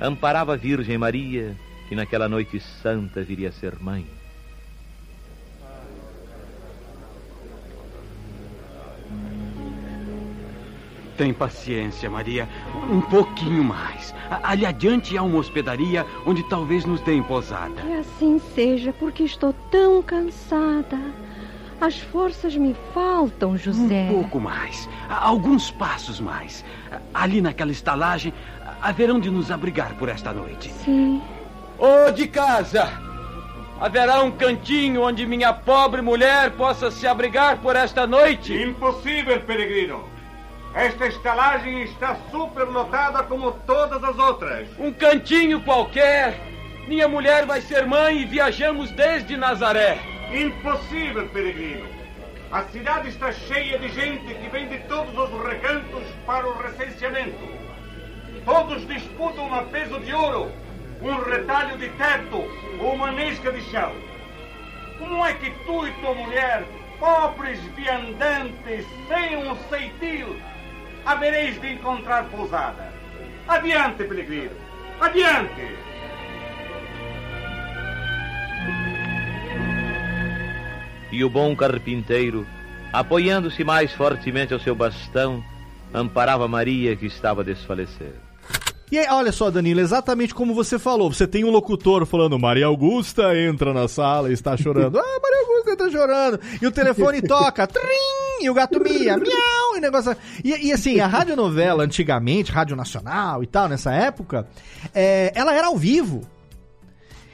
amparava a Virgem Maria, que naquela noite santa viria a ser mãe. Tem paciência, Maria. Um pouquinho mais. Ali adiante há uma hospedaria onde talvez nos deem posada. Que assim seja, porque estou tão cansada. As forças me faltam, José. Um pouco mais. Alguns passos mais. Ali naquela estalagem haverão de nos abrigar por esta noite. Sim. Ô oh, de casa! Haverá um cantinho onde minha pobre mulher possa se abrigar por esta noite? Impossível, peregrino. Esta estalagem está superlotada como todas as outras. Um cantinho qualquer. Minha mulher vai ser mãe e viajamos desde Nazaré. Impossível, peregrino. A cidade está cheia de gente que vem de todos os recantos para o recenseamento. Todos disputam a peso de ouro, um retalho de teto ou uma nesca de chão. Como é que tu e tua mulher, pobres viandantes, sem um ceitil, havereis de encontrar pousada. Adiante, peregrino, adiante! E o bom carpinteiro, apoiando-se mais fortemente ao seu bastão, amparava Maria que estava a desfalecer. E aí, olha só, Danilo, exatamente como você falou. Você tem um locutor falando, Maria Augusta entra na sala e está chorando. ah, Maria Augusta está chorando. E o telefone toca, trim, e o gato mia, miau, e negócio. E, e assim, a radionovela, antigamente, Rádio Nacional e tal, nessa época, é, ela era ao vivo.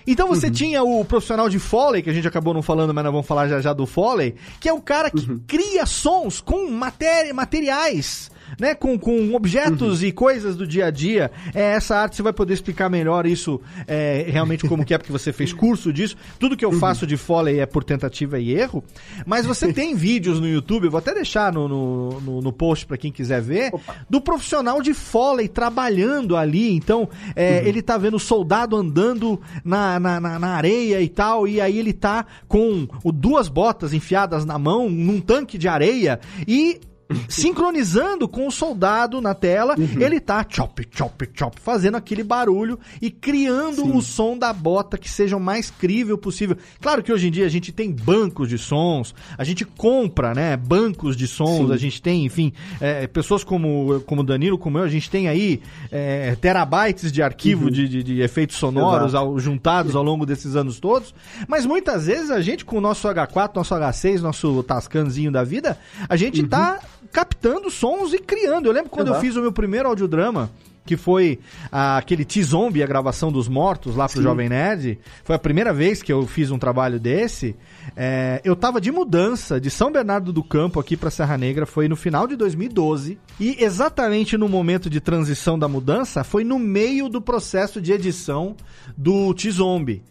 Então você uhum. tinha o profissional de Foley, que a gente acabou não falando, mas nós vamos falar já já do Foley, que é o cara que uhum. cria sons com matéria, materiais né, com, com objetos uhum. e coisas do dia a dia. É, essa arte você vai poder explicar melhor isso é, realmente como que é, porque você fez curso disso. Tudo que eu uhum. faço de Foley é por tentativa e erro. Mas você tem vídeos no YouTube, eu vou até deixar no, no, no, no post para quem quiser ver, Opa. do profissional de Foley trabalhando ali. Então, é, uhum. ele tá vendo o soldado andando na, na, na, na, areia e tal, e aí ele tá com o, duas botas enfiadas na mão num tanque de areia e sincronizando com o soldado na tela, uhum. ele tá chop, chop, chop, fazendo aquele barulho e criando Sim. o som da bota que seja o mais crível possível. Claro que hoje em dia a gente tem bancos de sons, a gente compra, né, bancos de sons, Sim. a gente tem, enfim, é, pessoas como como Danilo, como eu, a gente tem aí é, terabytes de arquivo uhum. de, de, de, efeitos sonoros ao, juntados ao longo desses anos todos, mas muitas vezes a gente com o nosso H4, nosso H6, nosso Tascanzinho da vida, a gente uhum. tá captando sons e criando. Eu lembro quando Exato. eu fiz o meu primeiro audiodrama, que foi ah, aquele T-Zombie, a gravação dos mortos lá pro Sim. Jovem Nerd. Foi a primeira vez que eu fiz um trabalho desse. É, eu tava de mudança de São Bernardo do Campo aqui pra Serra Negra, foi no final de 2012. E exatamente no momento de transição da mudança, foi no meio do processo de edição do T-Zombie.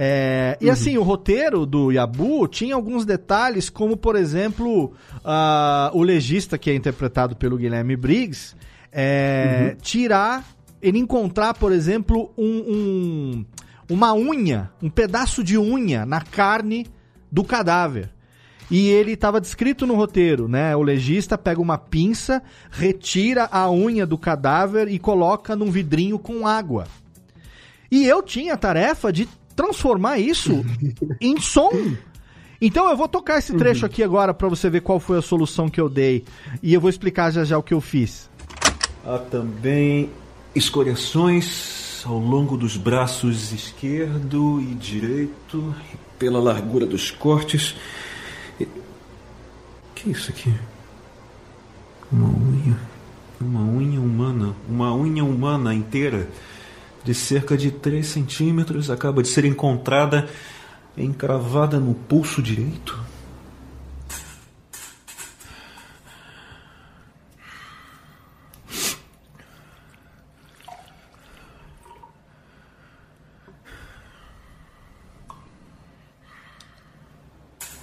É, e uhum. assim, o roteiro do Yabu tinha alguns detalhes, como por exemplo, uh, o legista que é interpretado pelo Guilherme Briggs, é, uhum. tirar, ele encontrar, por exemplo, um, um, uma unha, um pedaço de unha na carne do cadáver. E ele estava descrito no roteiro, né? O legista pega uma pinça, retira a unha do cadáver e coloca num vidrinho com água. E eu tinha a tarefa de transformar isso em som. Então eu vou tocar esse trecho uhum. aqui agora para você ver qual foi a solução que eu dei e eu vou explicar já já o que eu fiz. Há também escoriações ao longo dos braços esquerdo e direito pela largura dos cortes. E... Que é isso aqui? Uma unha. Uma unha humana. Uma unha humana inteira de cerca de 3 centímetros, acaba de ser encontrada encravada no pulso direito.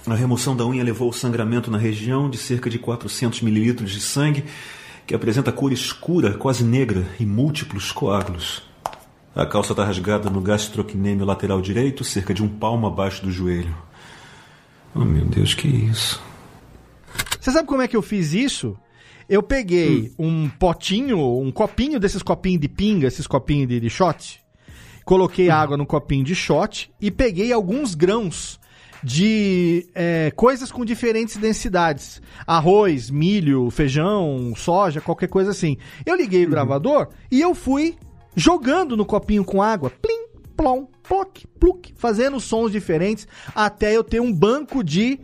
A remoção da unha levou ao sangramento na região de cerca de 400 mililitros de sangue, que apresenta cor escura, quase negra, e múltiplos coágulos. A calça está rasgada no gastrocnêmio lateral direito, cerca de um palmo abaixo do joelho. Oh, meu Deus, que isso? Você sabe como é que eu fiz isso? Eu peguei hum. um potinho, um copinho desses copinhos de pinga, esses copinhos de, de shot, coloquei hum. água no copinho de shot e peguei alguns grãos de é, coisas com diferentes densidades. Arroz, milho, feijão, soja, qualquer coisa assim. Eu liguei o uhum. gravador e eu fui jogando no copinho com água, plim, plom, ploc, pluk, fazendo sons diferentes até eu ter um banco de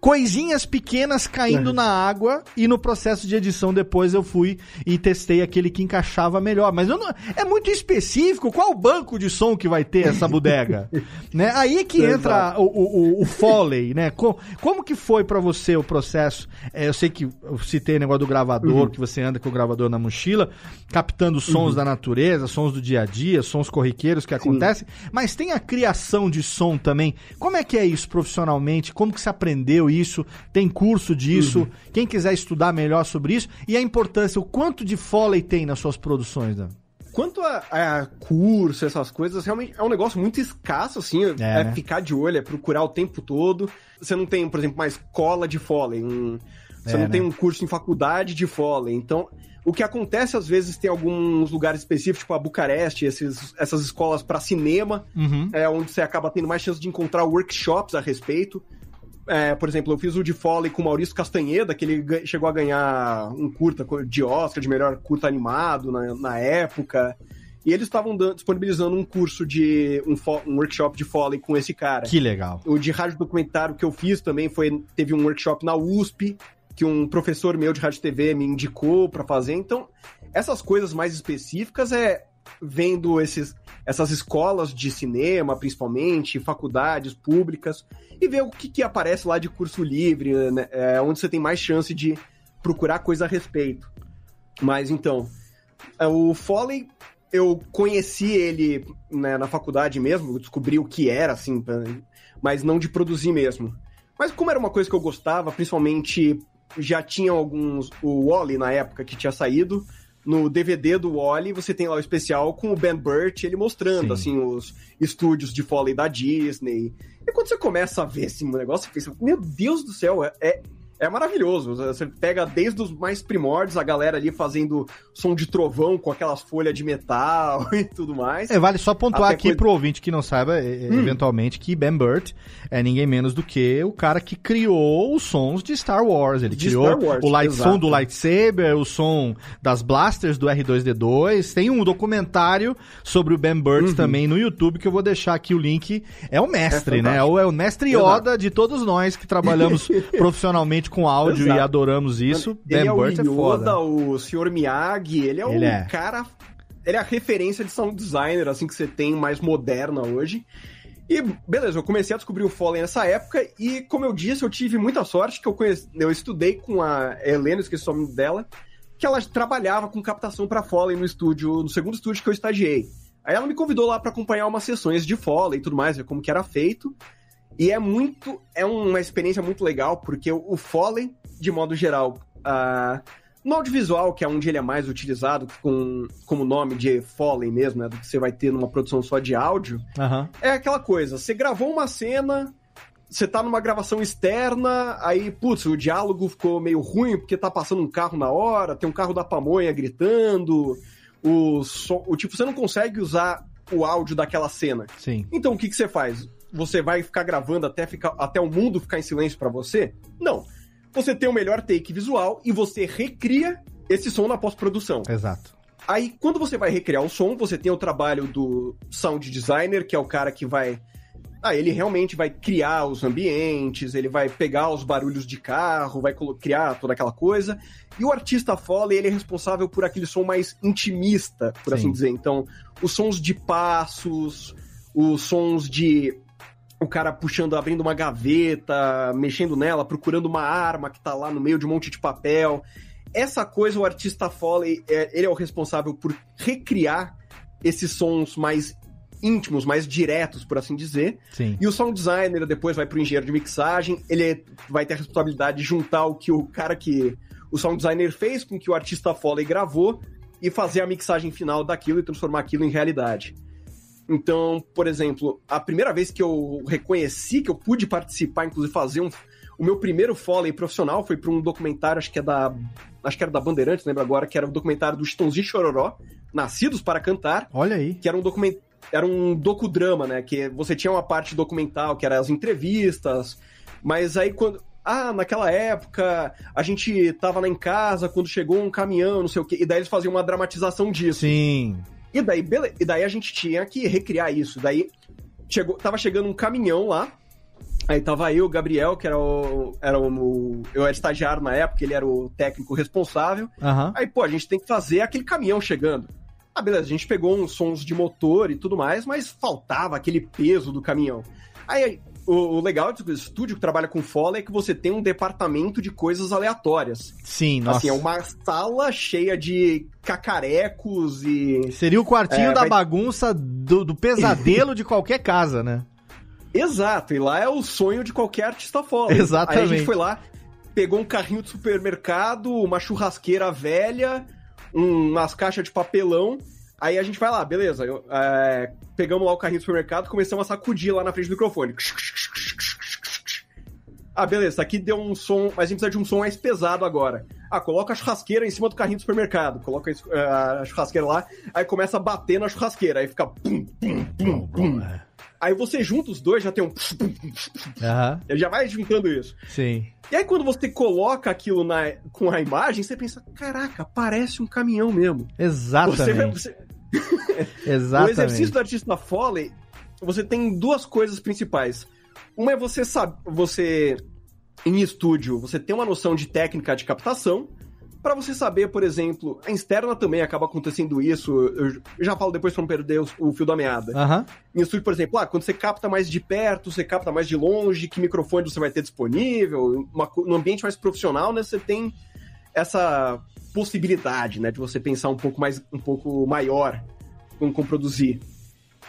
coisinhas pequenas caindo é. na água e no processo de edição depois eu fui e testei aquele que encaixava melhor. Mas não, é muito específico qual banco de som que vai ter essa bodega, né? Aí é que entra o, o, o, Foley, né? Como, como que foi para você o processo? É, eu sei que eu citei o negócio do gravador, uhum. que você anda com o gravador na mochila, captando sons uhum. da natureza, sons do dia a dia, sons corriqueiros que acontecem, Sim. mas tem a criação de som também. Como é que é isso profissionalmente? Como que se aprendeu isso, tem curso disso. Uhum. Quem quiser estudar melhor sobre isso e a importância, o quanto de Foley tem nas suas produções, Dan? Quanto a, a, curso, essas coisas, realmente é um negócio muito escasso, assim. É, é né? ficar de olho, é procurar o tempo todo. Você não tem, por exemplo, uma escola de Foley. Um, você é, não né? tem um curso em faculdade de Foley. Então, o que acontece às vezes tem alguns lugares específicos, tipo a Bucareste, esses, essas escolas para cinema, uhum. é onde você acaba tendo mais chance de encontrar workshops a respeito é, por exemplo, eu fiz o de Foley com o Maurício Castanheda, que ele chegou a ganhar um curta de Oscar, de melhor curta animado na, na época. E eles estavam disponibilizando um curso de. Um, um, workshop de Foley com esse cara. Que legal. O de rádio documentário que eu fiz também foi. Teve um workshop na USP, que um professor meu de rádio TV me indicou para fazer. Então, essas coisas mais específicas é vendo esses, essas escolas de cinema, principalmente, faculdades públicas, e ver o que, que aparece lá de curso livre, né? é, onde você tem mais chance de procurar coisa a respeito. Mas então, é, o Foley, eu conheci ele né, na faculdade mesmo, descobri o que era, assim, mas não de produzir mesmo. Mas como era uma coisa que eu gostava, principalmente já tinha alguns. O Wally na época que tinha saído, no DVD do Wally, você tem lá o especial com o Ben Burt, ele mostrando, Sim. assim, os estúdios de Foley da Disney. E quando você começa a ver esse negócio, você pensa, meu Deus do céu, é, é é maravilhoso. Você pega desde os mais primórdios, a galera ali fazendo som de trovão com aquelas folhas de metal e tudo mais. É, vale só pontuar aqui coisa... pro ouvinte que não saiba, hum. eventualmente, que Ben Burt é ninguém menos do que o cara que criou os sons de Star Wars. Ele de criou Wars, o light, som do lightsaber, o som das blasters do R2D2. Tem um documentário sobre o Ben Burt uhum. também no YouTube que eu vou deixar aqui o link. É o mestre, é né? É o, é o mestre Yoda Exato. de todos nós que trabalhamos profissionalmente com áudio Exato. e adoramos isso. Ele é Burt o Yoda, é foda. o Sr. Miyagi, ele é ele o é. cara... Ele é a referência de sound designer, assim, que você tem mais moderna hoje. E beleza, eu comecei a descobrir o Fallen nessa época e, como eu disse, eu tive muita sorte que eu, conheci, eu estudei com a Helena, esqueci o nome dela, que ela trabalhava com captação para Fallen no estúdio, no segundo estúdio que eu estagiei. Aí ela me convidou lá para acompanhar umas sessões de Foley e tudo mais, ver como que era feito. E é muito. É uma experiência muito legal, porque o, Foley, de modo geral, uh, no audiovisual, que é onde ele é mais utilizado, com, como nome de Foley mesmo, né? Do que você vai ter numa produção só de áudio, uhum. é aquela coisa: você gravou uma cena, você tá numa gravação externa, aí, putz, o diálogo ficou meio ruim porque tá passando um carro na hora, tem um carro da pamonha gritando, o, som, o tipo, você não consegue usar o áudio daquela cena. Sim. Então o que, que você faz? Você vai ficar gravando até, ficar, até o mundo ficar em silêncio para você? Não. Você tem o melhor take visual e você recria esse som na pós-produção. Exato. Aí, quando você vai recriar o som, você tem o trabalho do sound designer, que é o cara que vai. Ah, ele realmente vai criar os ambientes, ele vai pegar os barulhos de carro, vai criar toda aquela coisa. E o artista Foley, ele é responsável por aquele som mais intimista, por Sim. assim dizer. Então, os sons de passos, os sons de o cara puxando, abrindo uma gaveta, mexendo nela, procurando uma arma que tá lá no meio de um monte de papel. Essa coisa, o artista Foley, é, ele é o responsável por recriar esses sons mais íntimos, mais diretos, por assim dizer. Sim. E o sound designer depois vai pro engenheiro de mixagem, ele vai ter a responsabilidade de juntar o que o cara que o sound designer fez com que o artista Foley gravou e fazer a mixagem final daquilo e transformar aquilo em realidade. Então, por exemplo, a primeira vez que eu reconheci que eu pude participar, inclusive fazer um. O meu primeiro foley profissional foi para um documentário, acho que é da. Acho que era da Bandeirantes, lembro agora, que era o um documentário do Chitãozinho Chororó, Nascidos para Cantar. Olha aí. Que era um documentário. Era um docudrama, né? Que você tinha uma parte documental, que era as entrevistas, mas aí quando. Ah, naquela época a gente tava lá em casa quando chegou um caminhão, não sei o quê. E daí eles faziam uma dramatização disso. Sim. E daí, bele... e daí a gente tinha que recriar isso. Daí chegou, tava chegando um caminhão lá. Aí tava eu, o Gabriel, que era o, era o. Eu era estagiário na época, ele era o técnico responsável. Uhum. Aí, pô, a gente tem que fazer aquele caminhão chegando. Ah, beleza, a gente pegou uns sons de motor e tudo mais, mas faltava aquele peso do caminhão. Aí o, o legal do estúdio que trabalha com Foley é que você tem um departamento de coisas aleatórias. Sim, nossa. Assim, é uma sala cheia de cacarecos e. Seria o quartinho é, da vai... bagunça do, do pesadelo de qualquer casa, né? Exato, e lá é o sonho de qualquer artista Foley. Exatamente. Aí a gente foi lá, pegou um carrinho de supermercado, uma churrasqueira velha, um, umas caixas de papelão Aí a gente vai lá, beleza. Eu, é, pegamos lá o carrinho do supermercado começamos a sacudir lá na frente do microfone. Ah, beleza, aqui deu um som, mas a gente precisa de um som mais pesado agora. Ah, coloca a churrasqueira em cima do carrinho do supermercado, coloca a churrasqueira lá, aí começa a bater na churrasqueira, aí fica pum, pum, pum, pum. Aí você junta os dois, já tem um. Aham. Ele já vai juntando isso. Sim. E aí, quando você coloca aquilo na, com a imagem, você pensa: caraca, parece um caminhão mesmo. Exatamente. Você, você... Exatamente. O exercício do artista Foley, você tem duas coisas principais. Uma é você sabe, você em estúdio, você tem uma noção de técnica de captação, para você saber, por exemplo, a externa também acaba acontecendo isso. Eu já falo depois pra não perder o, fio da meada. Aham. Em estúdio, por exemplo, ah, quando você capta mais de perto, você capta mais de longe, que microfone você vai ter disponível. Uma, no ambiente mais profissional, né, você tem essa possibilidade, né, de você pensar um pouco mais, um pouco maior com, com produzir.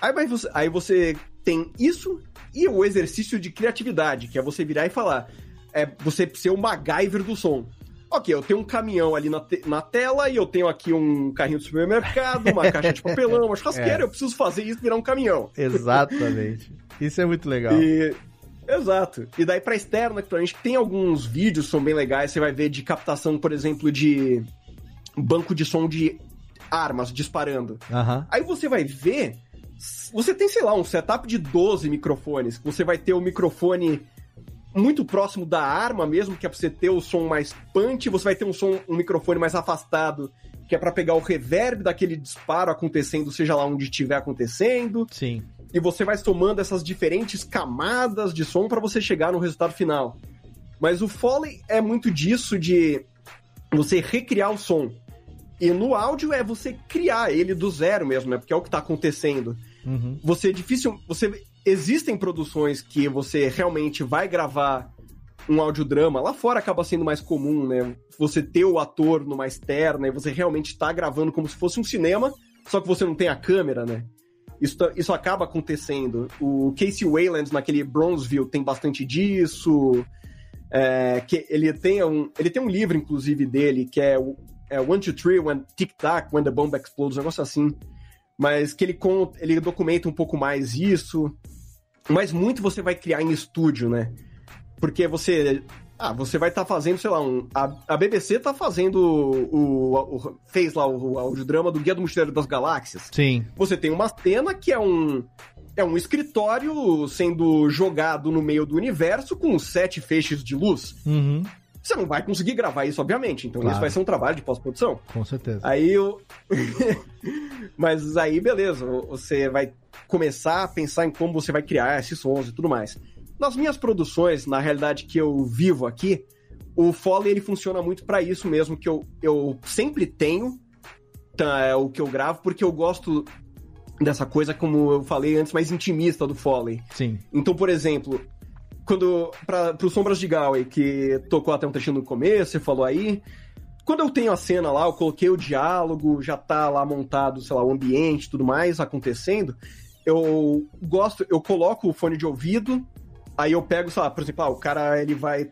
Aí, vai você, aí você tem isso e o exercício de criatividade, que é você virar e falar, é você ser o MacGyver do som. Ok, eu tenho um caminhão ali na, te- na tela e eu tenho aqui um carrinho de supermercado, uma caixa de papelão, uma churrasqueira, É. eu preciso fazer isso virar um caminhão. Exatamente. Isso é muito legal. E- Exato. E daí pra externa, que a gente tem alguns vídeos que são bem legais, você vai ver de captação, por exemplo, de banco de som de armas disparando. Aham. Aí você vai ver, você tem, sei lá, um setup de 12 microfones. Você vai ter o microfone muito próximo da arma mesmo, que é pra você ter o som mais punch, você vai ter um som, um microfone mais afastado, que é pra pegar o reverb daquele disparo acontecendo, seja lá onde estiver acontecendo. Sim. E você vai somando essas diferentes camadas de som pra você chegar no resultado final. Mas o Foley é muito disso de você recriar o som. E no áudio é você criar ele do zero mesmo, né? Porque é o que tá acontecendo. Uhum. Você é difícil. Você existem produções que você realmente vai gravar um audiodrama. Lá fora acaba sendo mais comum, né? Você ter o ator numa externa e você realmente tá gravando como se fosse um cinema, só que você não tem a câmera, né? Isso, tá- isso acaba acontecendo. O Casey Wayland naquele Bronzeville tem bastante disso. É, que ele tem um ele tem um livro inclusive dele que é é One Two Three When Tic Tac When the Bomb Explodes, um negócio assim. Mas que ele conta, ele documenta um pouco mais isso. Mas muito você vai criar em estúdio, né? Porque você ah, você vai estar fazendo, sei lá, um, a, a BBC tá fazendo o, o- o- fez lá o, o audiodrama do Guia do Mochileiro das Galáxias. Sim. Você tem uma cena que é um é um escritório sendo jogado no meio do universo com sete feixes de luz. Uhum. Você não vai conseguir gravar isso, obviamente. Então Claro. isso vai ser um trabalho de pós-produção. Com certeza. Aí eu. Mas aí, beleza, você vai começar a pensar em como você vai criar esses sons e tudo mais. Nas minhas produções, na realidade que eu vivo aqui, o Foley ele funciona muito pra isso mesmo, que eu, eu sempre tenho tá, é, o que eu gravo, porque eu gosto dessa coisa, como eu falei antes, mais intimista do Foley. Sim. Então, por exemplo, quando para pro Sombras de Galway, que tocou até um trechinho no começo, você falou aí, quando eu tenho a cena lá, eu coloquei o diálogo, já tá lá montado, sei lá, o ambiente, tudo mais acontecendo, eu gosto, eu coloco o fone de ouvido, aí eu pego, sei lá, por exemplo, ah, o cara ele vai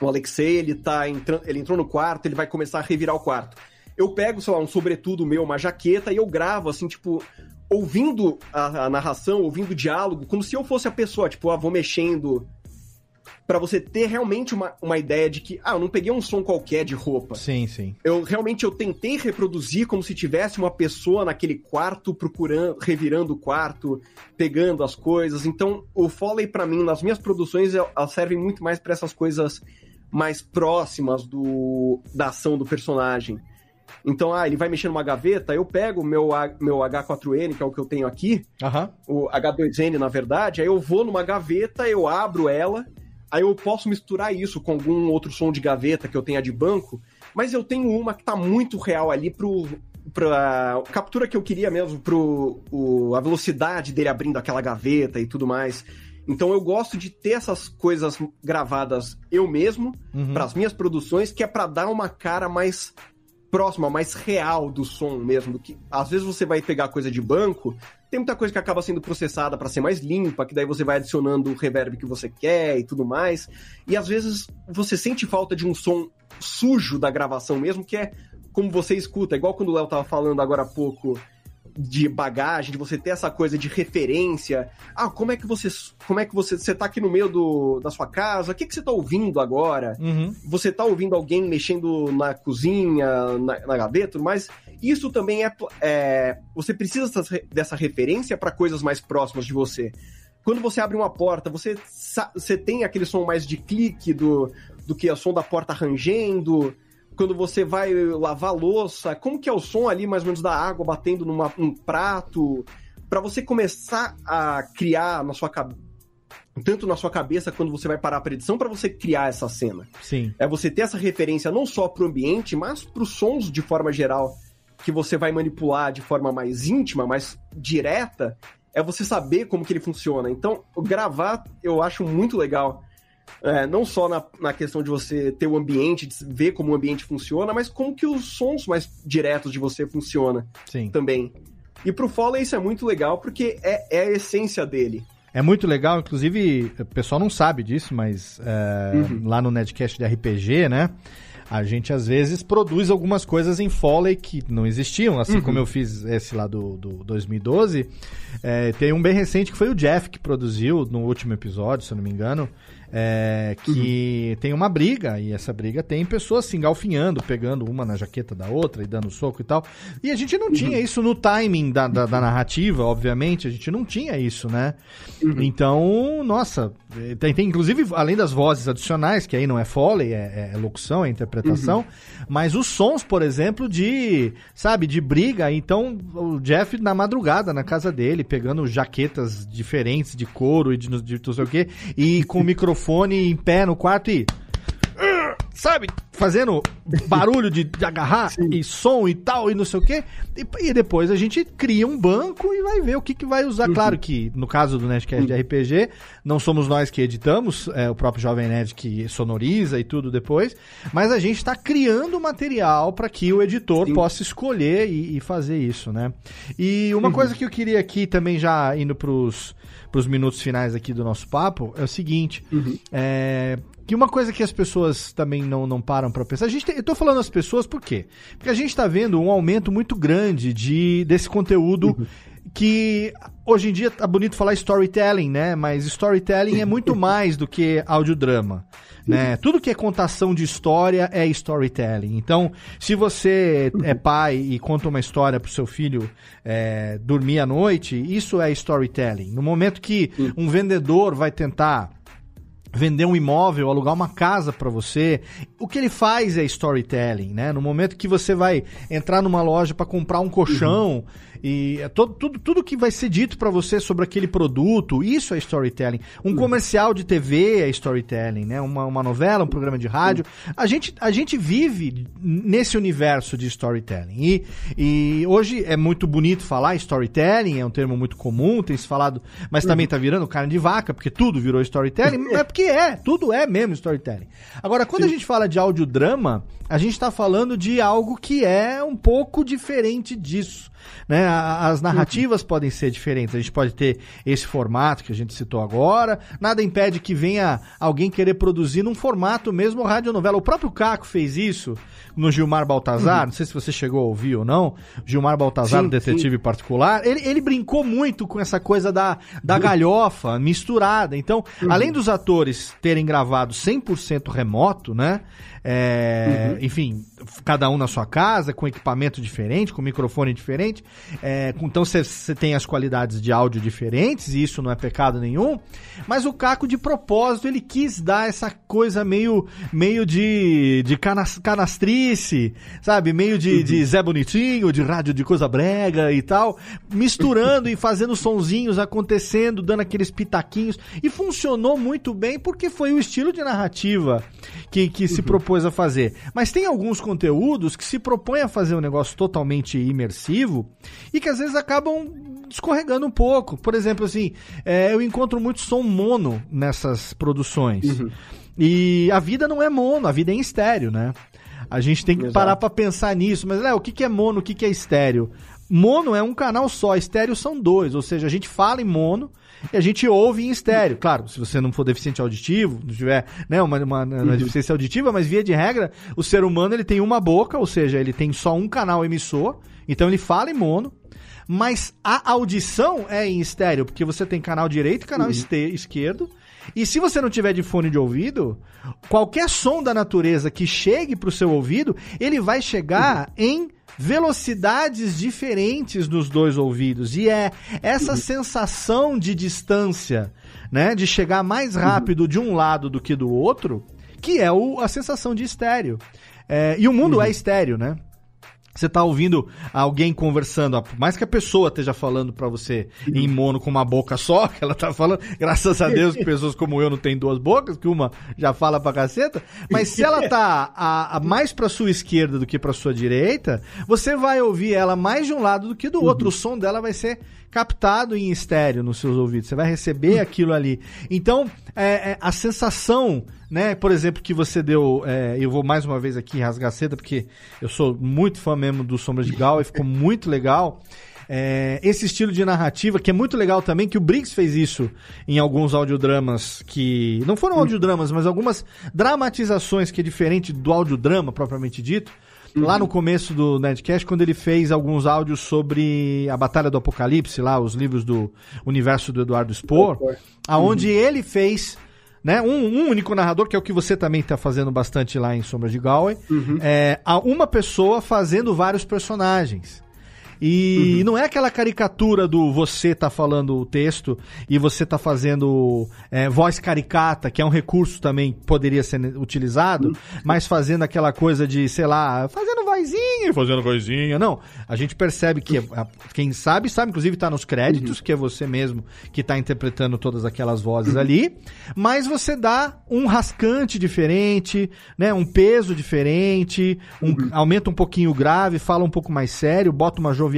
o Alexei, ele tá entrando, ele entrou no quarto, ele vai começar a revirar o quarto. Eu pego, sei lá, um sobretudo meu, uma jaqueta e eu gravo assim, tipo, ouvindo a, a narração, ouvindo o diálogo, como se eu fosse a pessoa, tipo, ah, vou mexendo Pra você ter realmente uma, uma ideia de que, ah, eu não peguei um som qualquer de roupa. Sim, sim. Eu realmente eu tentei reproduzir como se tivesse uma pessoa naquele quarto procurando, revirando o quarto, pegando as coisas. Então, o Foley pra mim nas minhas produções ela serve muito mais pra essas coisas mais próximas do da ação do personagem. Então, ah, ele vai mexer numa gaveta, eu pego o meu, meu H4N, que é o que eu tenho aqui, Aham. o H2N, na verdade, aí eu vou numa gaveta, eu abro ela, aí eu posso misturar isso com algum outro som de gaveta que eu tenha de banco, mas eu tenho uma que tá muito real ali pro pra captura que eu queria mesmo pro o, a velocidade dele abrindo aquela gaveta e tudo mais. Então eu gosto de ter essas coisas gravadas eu mesmo Uhum. para as minhas produções, que é pra dar uma cara mais próxima, mais real do som mesmo. Do que às vezes você vai pegar coisa de banco, tem muita coisa que acaba sendo processada pra ser mais limpa, que daí você vai adicionando o reverb que você quer e tudo mais. E às vezes você sente falta de um som sujo da gravação mesmo, que é como você escuta, igual quando o Léo tava falando agora há pouco de bagagem, de você ter essa coisa de referência. Ah, como é que você. Como é que você. Você tá aqui no meio do, da sua casa, o que, que você tá ouvindo agora? Uhum. Você tá ouvindo alguém mexendo na cozinha, na, na gaveta, mas isso também é, é você precisa dessa referência para coisas mais próximas de você. Quando você abre uma porta, você, você tem aquele som mais de clique do, do que o som da porta rangendo, quando você vai lavar louça, como que é o som ali mais ou menos da água batendo num um prato, para você começar a criar na sua cabeça tanto na sua cabeça quando você vai parar a edição para você criar essa cena. Sim. É você ter essa referência não só pro ambiente, mas pros sons de forma geral que você vai manipular de forma mais íntima, mais direta, é você saber como que ele funciona. Então, gravar eu acho muito legal é, não só na, na questão de você ter o ambiente, de ver como o ambiente funciona, mas como que os sons mais diretos de você funcionam Sim. também. E pro Foley isso é muito legal porque é, é a essência dele. É muito legal, inclusive, o pessoal não sabe disso, mas é, uhum. lá no Nedcast de RPG, né? A gente às vezes produz algumas coisas em Foley que não existiam, assim uhum. como eu fiz esse lá do, do 2012. É, tem um bem recente que foi o Jeff que produziu no último episódio, se eu não me engano é, que uhum. tem uma briga, e essa briga tem pessoas se engalfinhando, pegando uma na jaqueta da outra e dando soco e tal. E a gente não uhum. tinha isso no timing da, da, da, narrativa, obviamente, a gente não tinha isso, né? Uhum. Então, nossa, tem, tem, inclusive, além das vozes adicionais, que aí não é foley, é, é locução, é interpretação, uhum. mas os sons, por exemplo, de, sabe, de briga. Então, o Jeff na madrugada, na casa dele, pegando jaquetas diferentes de couro e de, de, de não sei o quê, e com o microfone microfone em pé no quarto e. Sabe? Fazendo barulho de, de agarrar Sim. e som e tal e não sei o quê. E, e, depois a gente cria um banco e vai ver o que, que vai usar. Uhum. Claro que no caso do Nerdcast uhum. de RPG, não somos nós que editamos, é o próprio Jovem Nerd que sonoriza e tudo depois. Mas a gente está criando material para que o editor Sim. possa escolher e, e, fazer isso, né? E uma uhum. coisa que eu queria aqui também já indo pros para os minutos finais aqui do nosso papo é o seguinte: uhum. é, que uma coisa que as pessoas também não, não param para pensar. A gente tem, eu tô falando as pessoas por quê? Porque a gente está vendo um aumento muito grande de, desse conteúdo. Uhum que hoje em dia tá bonito falar storytelling, né? Mas storytelling é muito mais do que audiodrama. Né? Tudo que é contação de história é storytelling. Então, se você é pai e conta uma história para o seu filho é, dormir à noite, isso é storytelling. No momento que um vendedor vai tentar vender um imóvel, alugar uma casa para você. O que ele faz é storytelling, né? No momento que você vai entrar numa loja para comprar um colchão, uhum. E é todo, tudo, tudo que vai ser dito para você sobre aquele produto, isso é storytelling. Um uhum. comercial de TV é storytelling, né? Uma, uma novela, um programa de rádio. Uhum. A, gente, a gente vive nesse universo de storytelling. E, e hoje é muito bonito falar storytelling, é um termo muito comum, tem se falado, mas também tá virando carne de vaca, porque tudo virou storytelling. é porque é, tudo é mesmo storytelling. Agora, quando Sim. a gente fala de audiodrama, a gente está falando de algo que é um pouco diferente disso. Né? As narrativas uhum. podem ser diferentes. A gente pode ter esse formato que a gente citou agora. Nada impede que venha alguém querer produzir num formato mesmo radionovela. O próprio Caco fez isso no Gilmar Baltazar. Uhum. Não sei se você chegou a ouvir ou não. Gilmar Baltazar, sim, detetive sim. particular. Ele, ele brincou muito com essa coisa da, da galhofa misturada. Então, uhum. além dos atores terem gravado 100% remoto, né? É, uhum. Enfim, cada um na sua casa, com equipamento diferente, com microfone diferente. É, então você tem as qualidades de áudio diferentes, e isso não é pecado nenhum. Mas o Caco, de propósito, ele quis dar essa coisa meio, meio de, de canas, canastrice, sabe? Meio de, de Zé Bonitinho, de rádio de coisa brega e tal, misturando e fazendo sonzinhos acontecendo, dando aqueles pitaquinhos. E funcionou muito bem porque foi o estilo de narrativa que, que se uhum. propôs propôs a fazer. Mas tem alguns conteúdos que se propõem a fazer um negócio totalmente imersivo e que às vezes acabam escorregando um pouco. Por exemplo, assim, é, eu encontro muito som mono nessas produções. Uhum. E a vida não é mono, a vida é em estéreo, né? A gente tem que Exato. parar para pensar nisso. Mas, Léo, o que, que é mono, o que, que é estéreo? Mono é um canal só, estéreo são dois. Ou seja, a gente fala em mono e a gente ouve em estéreo. Claro, se você não for deficiente auditivo, não tiver né, uma, uma, uma uhum. deficiência auditiva, mas via de regra, o ser humano ele tem uma boca, ou seja, ele tem só um canal emissor, então ele fala em mono. Mas a audição é em estéreo, porque você tem canal direito e canal uhum. esquerdo. E se você não tiver de fone de ouvido, qualquer som da natureza que chegue para o seu ouvido, ele vai chegar uhum. em velocidades diferentes nos dois ouvidos. E é essa uhum. sensação de distância, né? De chegar mais rápido uhum. de um lado do que do outro, que é o, a sensação de estéreo. É, e o mundo uhum. é estéreo, né? Você tá ouvindo alguém conversando, por mais que a pessoa esteja falando para você em mono com uma boca só, que ela tá falando, graças a Deus que pessoas como eu não têm duas bocas, que uma já fala pra caceta, mas se ela tá a, a mais pra sua esquerda do que pra sua direita, você vai ouvir ela mais de um lado do que do outro, uhum. o som dela vai ser captado em estéreo nos seus ouvidos, você vai receber aquilo ali. Então, é, é, a sensação né? Por exemplo, que você deu. É, eu vou mais uma vez aqui rasgar seda, porque eu sou muito fã mesmo do Sombra de Gal e ficou muito legal. É, esse estilo de narrativa, que é muito legal também, que o Briggs fez isso em alguns audiodramas que. Não foram audiodramas, mas algumas dramatizações que é diferente do audiodrama propriamente dito. Uhum. Lá no começo do Nerdcast, quando ele fez alguns áudios sobre a Batalha do Apocalipse, lá, os livros do universo do Eduardo Spohr, aonde uhum. ele fez né? Um, um, único narrador, que é o que você também está fazendo bastante lá em Sombras de Galway. Uhum. É, uma pessoa fazendo vários personagens. E uhum. não é aquela caricatura do você tá falando o texto e você tá fazendo é, voz caricata, que é um recurso também que poderia ser utilizado, uhum. mas fazendo aquela coisa de, sei lá, fazendo vozinha, fazendo vozinha. Não, a gente percebe que quem sabe, sabe, inclusive tá nos créditos, uhum. que é você mesmo que tá interpretando todas aquelas vozes uhum. ali, mas você dá um rascante diferente, né, um peso diferente, um, uhum. aumenta um pouquinho o grave, fala um pouco mais sério, bota uma jovialidade,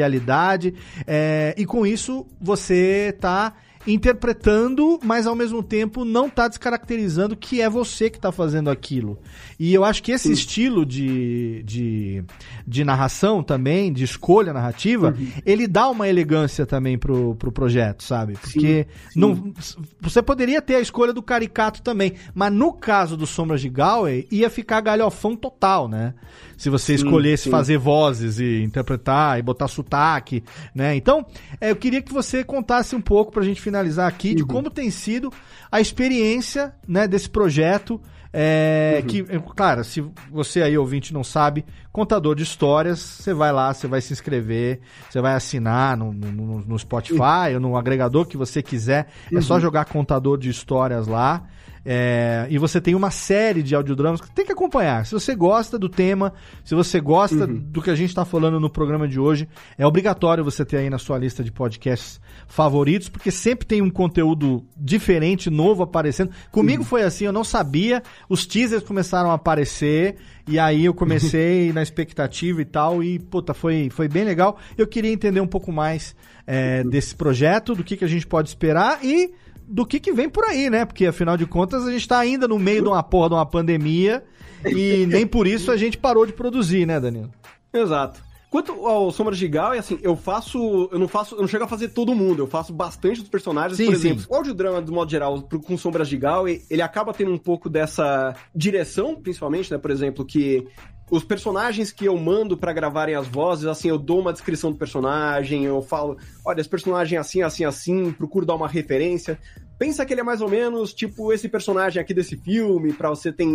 é, e com isso você está interpretando, mas ao mesmo tempo não está descaracterizando que é você que está fazendo aquilo. E eu acho que esse Sim. estilo de, de, de, narração também, de escolha narrativa, uhum. ele dá uma elegância também pro, pro projeto, sabe? Porque sim, sim. Não, você poderia ter a escolha do caricato também, mas no caso do Sombras de Galway, ia ficar galhofão total, né? Se você escolhesse fazer vozes e interpretar e botar sotaque, né? Então, é, eu queria que você contasse um pouco pra gente finalizar aqui uhum. de como tem sido a experiência, né, desse projeto é, uhum. Que, é, claro, se você aí, ouvinte, não sabe, contador de histórias, você vai lá, você vai se inscrever, você vai assinar no, no, no Spotify uhum. ou no agregador que você quiser. É só uhum. jogar contador de histórias lá. É, e você tem uma série de audiodramas que tem que acompanhar. Se você gosta do tema, se você gosta uhum. do que a gente está falando no programa de hoje, é obrigatório você ter aí na sua lista de podcasts favoritos, porque sempre tem um conteúdo diferente, novo aparecendo. Comigo uhum. foi assim, eu não sabia, os teasers começaram a aparecer. E aí eu comecei na expectativa e tal, e puta, foi, foi bem legal. Eu queria entender um pouco mais é, desse projeto, do que, que a gente pode esperar e do que, que vem por aí, né? Porque afinal de contas a gente tá ainda no meio de uma porra de uma pandemia e nem por isso a gente parou de produzir, né, Danilo? Exato. Quanto ao Sombra de Gal, é assim, eu faço. Eu não faço. Eu não chego a fazer todo mundo, eu faço bastante dos personagens. Sim, por exemplo, sim. o audiodrama, do modo geral, com Sombras de Gal, ele acaba tendo um pouco dessa direção, principalmente, né? Por exemplo, que os personagens que eu mando para gravarem as vozes, assim, eu dou uma descrição do personagem, eu falo, olha, esse personagem é assim, assim, assim, procuro dar uma referência. Pensa que ele é mais ou menos tipo esse personagem aqui desse filme, para você ter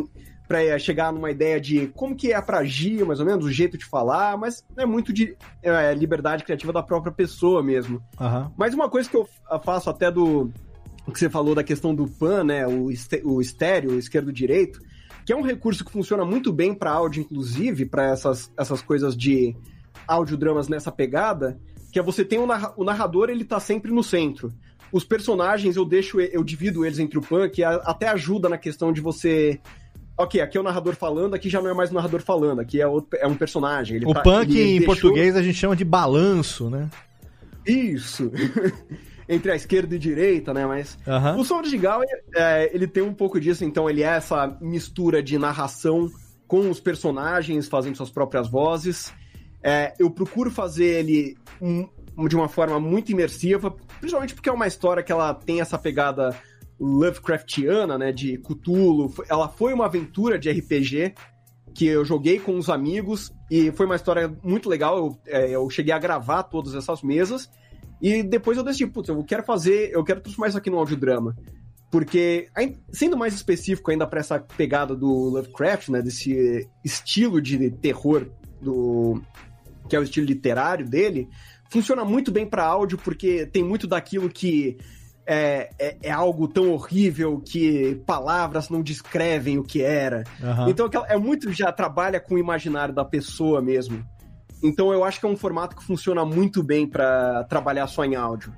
para eh, chegar numa ideia de como que é pra agir, mais ou menos, o jeito de falar, mas é muito de é, liberdade criativa da própria pessoa mesmo. Uhum. Mas uma coisa que eu faço até do que você falou da questão do PAN, né, o, o estéreo, esquerdo-direito, que é um recurso que funciona muito bem para áudio, inclusive, para essas, essas coisas de audiodramas nessa pegada, que é você tem um narra o narrador, ele tá sempre no centro. Os personagens eu deixo, eu divido eles entre o que até ajuda na questão de você ok, aqui é o narrador falando, aqui já não é mais o narrador falando, aqui é, outro, é um personagem. Ele o tá, punk em deixou... português a gente chama de balanço, né? Isso. entre a esquerda e a direita, né? Mas uhum. o Sombra de Gal, é, ele tem um pouco disso, então ele é essa mistura de narração com os personagens fazendo suas próprias vozes. É, eu procuro fazer ele de uma forma muito imersiva, principalmente porque é uma história que ela tem essa pegada Lovecraftiana, né? De Cthulhu. Ela foi uma aventura de RPG que eu joguei com os amigos e foi uma história muito legal. Eu, é, eu cheguei a gravar todas essas mesas e depois eu decidi, putz, eu quero fazer, eu quero transformar isso aqui num audiodrama. Porque, sendo mais específico ainda para essa pegada do Lovecraft, né, desse estilo de terror do que é o estilo literário dele, funciona muito bem para áudio porque tem muito daquilo que é, é, é, algo tão horrível que palavras não descrevem o que era. Uhum. Então é muito já trabalha com o imaginário da pessoa mesmo. Então eu acho que é um formato que funciona muito bem para trabalhar só em áudio.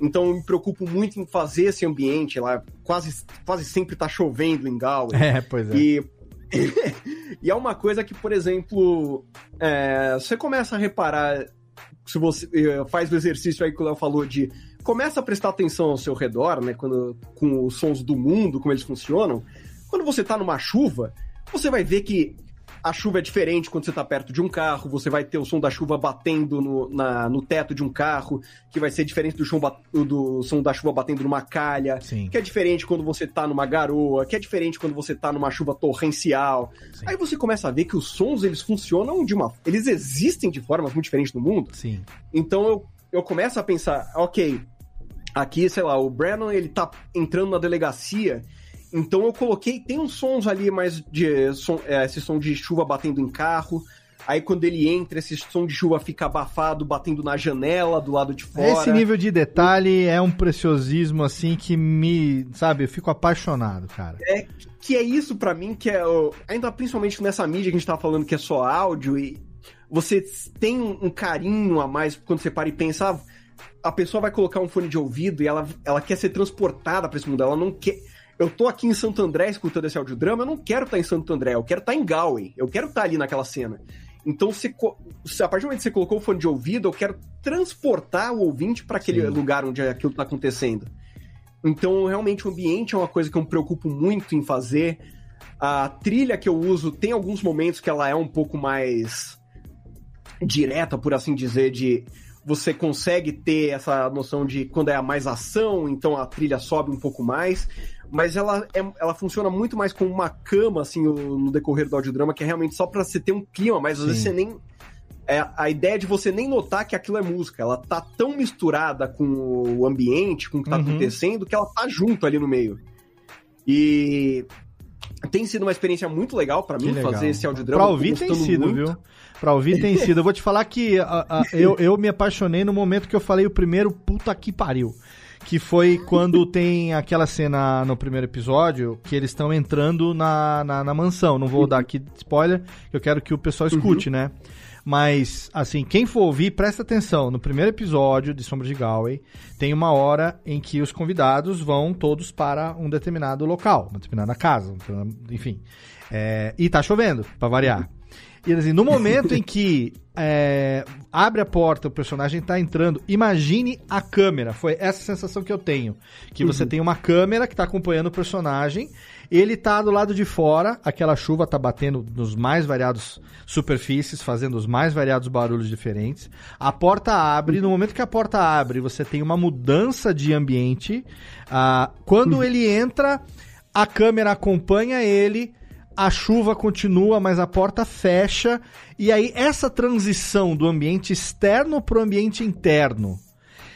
Então eu me preocupo muito em fazer esse ambiente lá. Quase, quase sempre tá chovendo em Galway. É, pois é. E, e é uma coisa que, por exemplo, é, você começa a reparar. Se você eh, faz o exercício aí que o Léo falou de começa a prestar atenção ao seu redor, né? Quando, com os sons do mundo, como eles funcionam. Quando você tá numa chuva, você vai ver que a chuva é diferente quando você está perto de um carro, você vai ter o som da chuva batendo no, na, no teto de um carro, que vai ser diferente do, som, do som da chuva batendo numa calha, Sim. que é diferente quando você está numa garoa, que é diferente quando você está numa chuva torrencial. Sim. Aí você começa a ver que os sons eles funcionam de uma. Eles existem de formas muito diferentes no mundo. Sim. Então eu, eu começo a pensar, ok, aqui, sei lá, o Brandon ele tá entrando na delegacia então eu coloquei, tem uns sons ali mais de som, é, esse som de chuva batendo em carro. Aí quando ele entra, esse som de chuva fica abafado, batendo na janela do lado de fora. Esse nível de detalhe é um preciosismo assim que me, sabe, eu fico apaixonado, cara. É que é isso para mim que é, ainda principalmente nessa mídia que a gente tá falando que é só áudio e você tem um carinho a mais quando você para e pensa, ah, a pessoa vai colocar um fone de ouvido e ela, ela quer ser transportada para esse mundo, ela não quer eu tô aqui em Santo André escutando esse audiodrama, eu não quero estar tá em Santo André, eu quero estar tá em Galway, eu quero estar tá ali naquela cena. Então, se, a partir do momento que você colocou o fone de ouvido, eu quero transportar o ouvinte para aquele Sim. lugar onde aquilo está acontecendo. Então, realmente, o ambiente é uma coisa que eu me preocupo muito em fazer. A trilha que eu uso tem alguns momentos que ela é um pouco mais direta, por assim dizer, de você consegue ter essa noção de quando é a mais ação, então a trilha sobe um pouco mais mas ela, é, ela funciona muito mais como uma cama, assim, no decorrer do audiodrama, que é realmente só pra você ter um clima, mas às Sim. vezes você nem. É, a ideia de você nem notar que aquilo é música. Ela tá tão misturada com o ambiente, com o que tá uhum. acontecendo, que ela tá junto ali no meio. E tem sido uma experiência muito legal para mim fazer esse audiodrama. Pra ouvir tem sido, muito. viu? Pra ouvir tem sido. Eu vou te falar que a, a, eu, eu me apaixonei no momento que eu falei o primeiro puta que pariu que foi quando tem aquela cena no primeiro episódio que eles estão entrando na, na, na, mansão. Não vou dar aqui spoiler, eu quero que o pessoal escute, uhum. né? Mas, assim, quem for ouvir, presta atenção. No primeiro episódio de Sombra de Galway, tem uma hora em que os convidados vão todos para um determinado local, uma determinada casa, enfim. É, e tá chovendo, para variar. E assim, no momento em que é, abre a porta, o personagem está entrando, imagine a câmera. Foi essa sensação que eu tenho. Que você uhum. tem uma câmera que está acompanhando o personagem, ele está do lado de fora, aquela chuva está batendo nos mais variados superfícies, fazendo os mais variados barulhos diferentes. A porta abre, no momento que a porta abre, você tem uma mudança de ambiente. Ah, quando uhum. ele entra, a câmera acompanha ele a chuva continua, mas a porta fecha. E aí, essa transição do ambiente externo para o ambiente interno.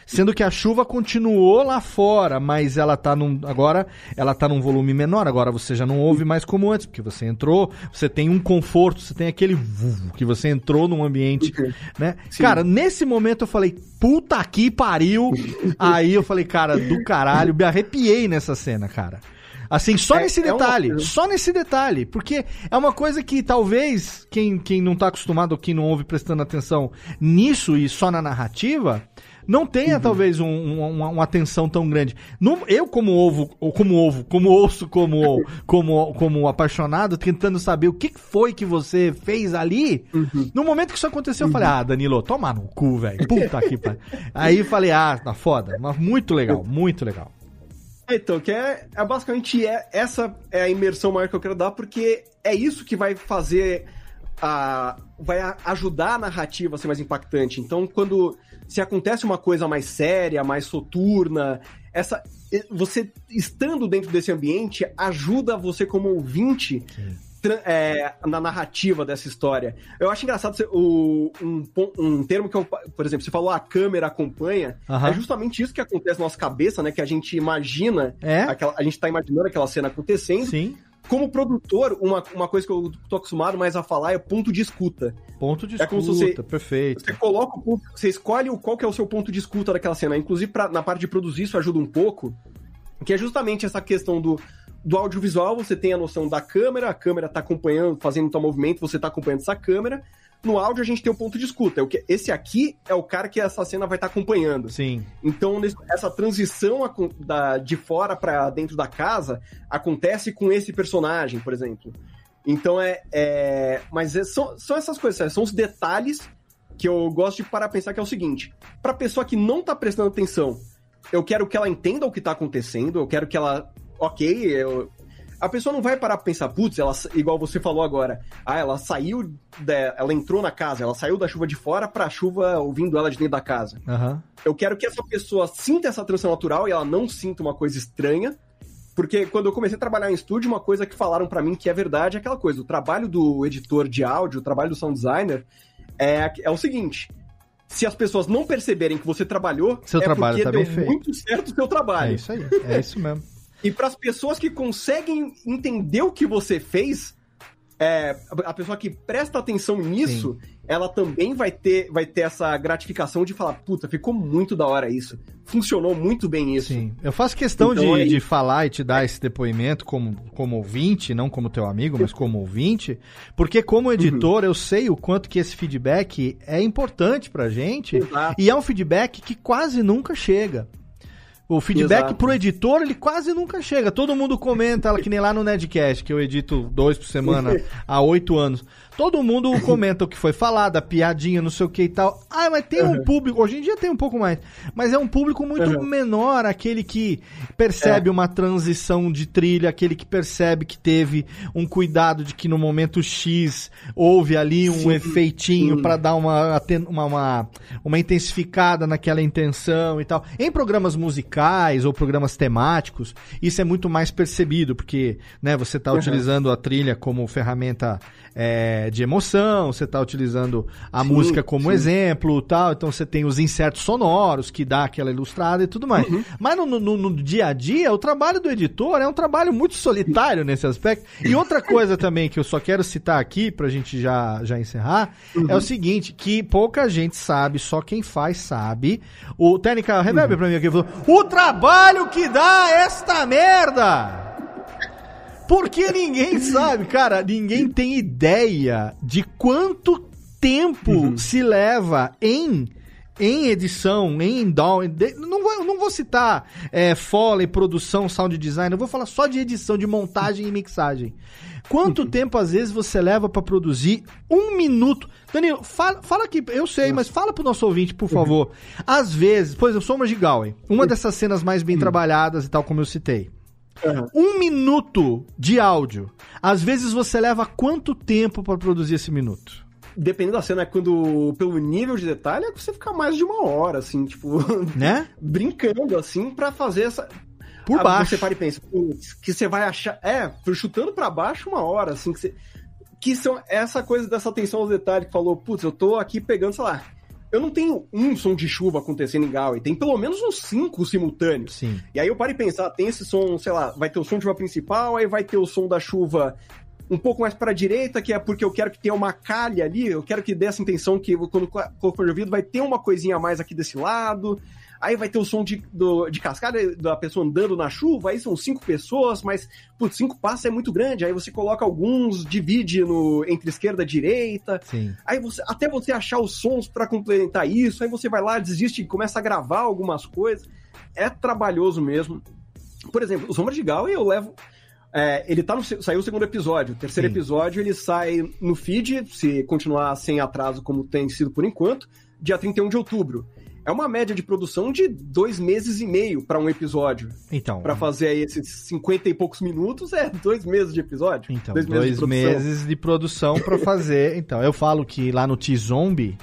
Sendo que a chuva continuou lá fora, mas ela tá num. Agora ela tá num volume menor. Agora você já não ouve mais como antes, porque você entrou, você tem um conforto, você tem aquele que você entrou num ambiente, né? Sim. Cara, nesse momento eu falei, puta que pariu. Aí eu falei, cara, do caralho, me arrepiei nessa cena, cara. Assim, só é, nesse detalhe, é só nesse detalhe, porque é uma coisa que talvez quem, quem não tá acostumado ou quem não ouve prestando atenção nisso e só na narrativa, não tenha uhum. talvez um, um, uma, atenção tão grande. Eu como ovo, ou como ovo, como ouço, como, como, como apaixonado, tentando saber o que foi que você fez ali. Uhum. No momento que isso aconteceu, eu falei, uhum. ah, Danilo, toma no cu, velho. Puta que pariu. Aí falei, ah, tá foda. Mas muito legal, muito legal. Então, que é, é basicamente é, essa é a imersão maior que eu quero dar, porque é isso que vai fazer a. vai ajudar a narrativa a ser mais impactante. Então, quando se acontece uma coisa mais séria, mais soturna, essa. Você estando dentro desse ambiente ajuda você como ouvinte é, na narrativa dessa história. Eu acho engraçado o, um, um termo que eu, por exemplo, você falou a câmera acompanha, é justamente isso que acontece na nossa cabeça, né? Que a gente imagina, é? aquela, a gente tá imaginando aquela cena acontecendo. Sim. como produtor, uma, uma coisa que eu tô acostumado mais a falar é ponto de escuta. Ponto de É como escuta, você- perfeito. Você coloca o ponto, você escolhe o- qual que é o seu ponto de escuta daquela cena. Inclusive, pra- na parte de produzir, isso ajuda um pouco. Que é justamente essa questão do, do audiovisual, você tem a noção da câmera, a câmera tá acompanhando, fazendo tal movimento, você tá acompanhando essa câmera. No áudio a gente tem o ponto de escuta. É o que, esse aqui é o cara que essa cena vai estar acompanhando. Sim. Então, essa transição de fora para dentro da casa acontece com esse personagem, por exemplo. Então é. é- mas é- são, são essas coisas, são os detalhes que eu gosto de parar a pensar que é o seguinte: pra pessoa que não tá prestando atenção, eu quero que ela entenda o que tá acontecendo, eu quero que ela. Ok, eu- a pessoa não vai parar pra pensar, putz, ela, igual você falou agora, ah, ela saiu, da- ela entrou na casa, ela saiu da chuva de fora pra chuva ouvindo ela de dentro da casa. Aham. Eu quero que essa pessoa sinta essa transição natural e ela não sinta uma coisa estranha. Porque quando eu comecei a trabalhar em estúdio, uma coisa que falaram pra mim que é verdade é aquela coisa: o trabalho do editor de áudio, o trabalho do sound designer é, é o seguinte. Se as pessoas não perceberem que você trabalhou, Seu é trabalho porque tá deu muito certo o seu trabalho. É isso aí, é isso mesmo. E para as pessoas que conseguem entender o que você fez, é, a pessoa que presta atenção nisso, ela também vai ter, vai ter essa gratificação de falar, puta, ficou muito da hora isso. Funcionou muito bem isso. Sim. Eu faço questão Então, de, é de falar e te dar esse depoimento como, como ouvinte, não como teu amigo, mas como ouvinte, porque como editor eu sei o quanto que esse feedback é importante pra gente e é um feedback que quase nunca chega. O feedback Exato. pro editor, ele quase nunca chega. Todo mundo comenta, que nem lá no Nedcast, que eu edito dois por semana há oito anos. Todo mundo comenta o que foi falado, a piadinha, não sei o que e tal. Ah, mas tem um Uhum. público, hoje em dia tem um pouco mais, mas é um público muito Uhum. menor, aquele que É. percebe uma transição de trilha, aquele que percebe que teve um cuidado de que no momento X houve ali um Sim, efeitinho sim. para dar uma, uma, uma, uma intensificada naquela intenção e tal. Em programas musicais ou programas temáticos, isso é muito mais percebido, porque né, você está Uhum. utilizando a trilha como ferramenta é, de emoção, você está utilizando a Sim, música como sim. exemplo tal, então você tem os insertos sonoros que dá aquela ilustrada e tudo mais. Uhum. Mas no, no- no dia a dia, o trabalho do editor é um trabalho muito solitário nesse aspecto. E outra coisa também que eu só quero citar aqui, pra gente já, já encerrar, Uhum. é o seguinte, que pouca gente sabe, só quem faz sabe. O Técnica, reverbe Uhum. pra mim aqui, falou, o trabalho que dá esta merda! Porque ninguém sabe, cara, ninguém tem ideia de quanto tempo Uhum. se leva em em edição, em down, de- não vou, não vou citar é, Foley, produção, sound design, eu vou falar só de edição, de montagem e mixagem. Quanto Uhum. tempo às vezes você leva pra produzir um minuto? Danilo, fala, fala aqui, eu sei, mas fala pro nosso ouvinte, por favor. Às vezes, por exemplo, Sombra de Galway, uma dessas cenas mais bem trabalhadas e tal, como eu citei. Um minuto de áudio. Às vezes você leva quanto tempo pra produzir esse minuto? Dependendo da cena, é quando, pelo nível de detalhe, é que você fica mais de uma hora, assim, tipo. Né? brincando, assim, pra fazer essa. Por Ah, baixo. Você para e pensa, que você vai achar. É, chutando pra baixo uma hora, assim, que você. Que são essa coisa dessa atenção aos detalhes que falou, putz, eu tô aqui pegando, sei lá. Eu não tenho um som de chuva acontecendo em Galway, tem pelo menos uns cinco simultâneos. Sim. E aí eu paro e pensar, tem esse som, sei lá, vai ter o som de chuva principal, aí vai ter o som da chuva um pouco mais para a direita, que é porque eu quero que tenha uma calha ali, eu quero que dê essa intenção que quando de ouvido vai ter uma coisinha a mais aqui desse lado. Aí vai ter o som de, do, de cascada da pessoa andando na chuva, aí são cinco pessoas, mas, putz, cinco passos é muito grande. Aí você coloca alguns, divide no, entre esquerda e direita. Sim. Aí você, até você achar os sons para complementar isso, aí você vai lá, desiste e começa a gravar algumas coisas. É trabalhoso mesmo. Por exemplo, o Sombra de Gal eu levo. é, ele tá no, saiu o segundo episódio. O terceiro Sim. episódio ele sai no feed, se continuar sem atraso como tem sido por enquanto, dia 31 de outubro. É uma média de produção de dois meses e meio para um episódio. Então. Para fazer aí esses 50 e poucos minutos, é dois meses de episódio. Então, dois, dois, de produção. meses de produção pra fazer. Então, eu falo que lá no T-Zombie,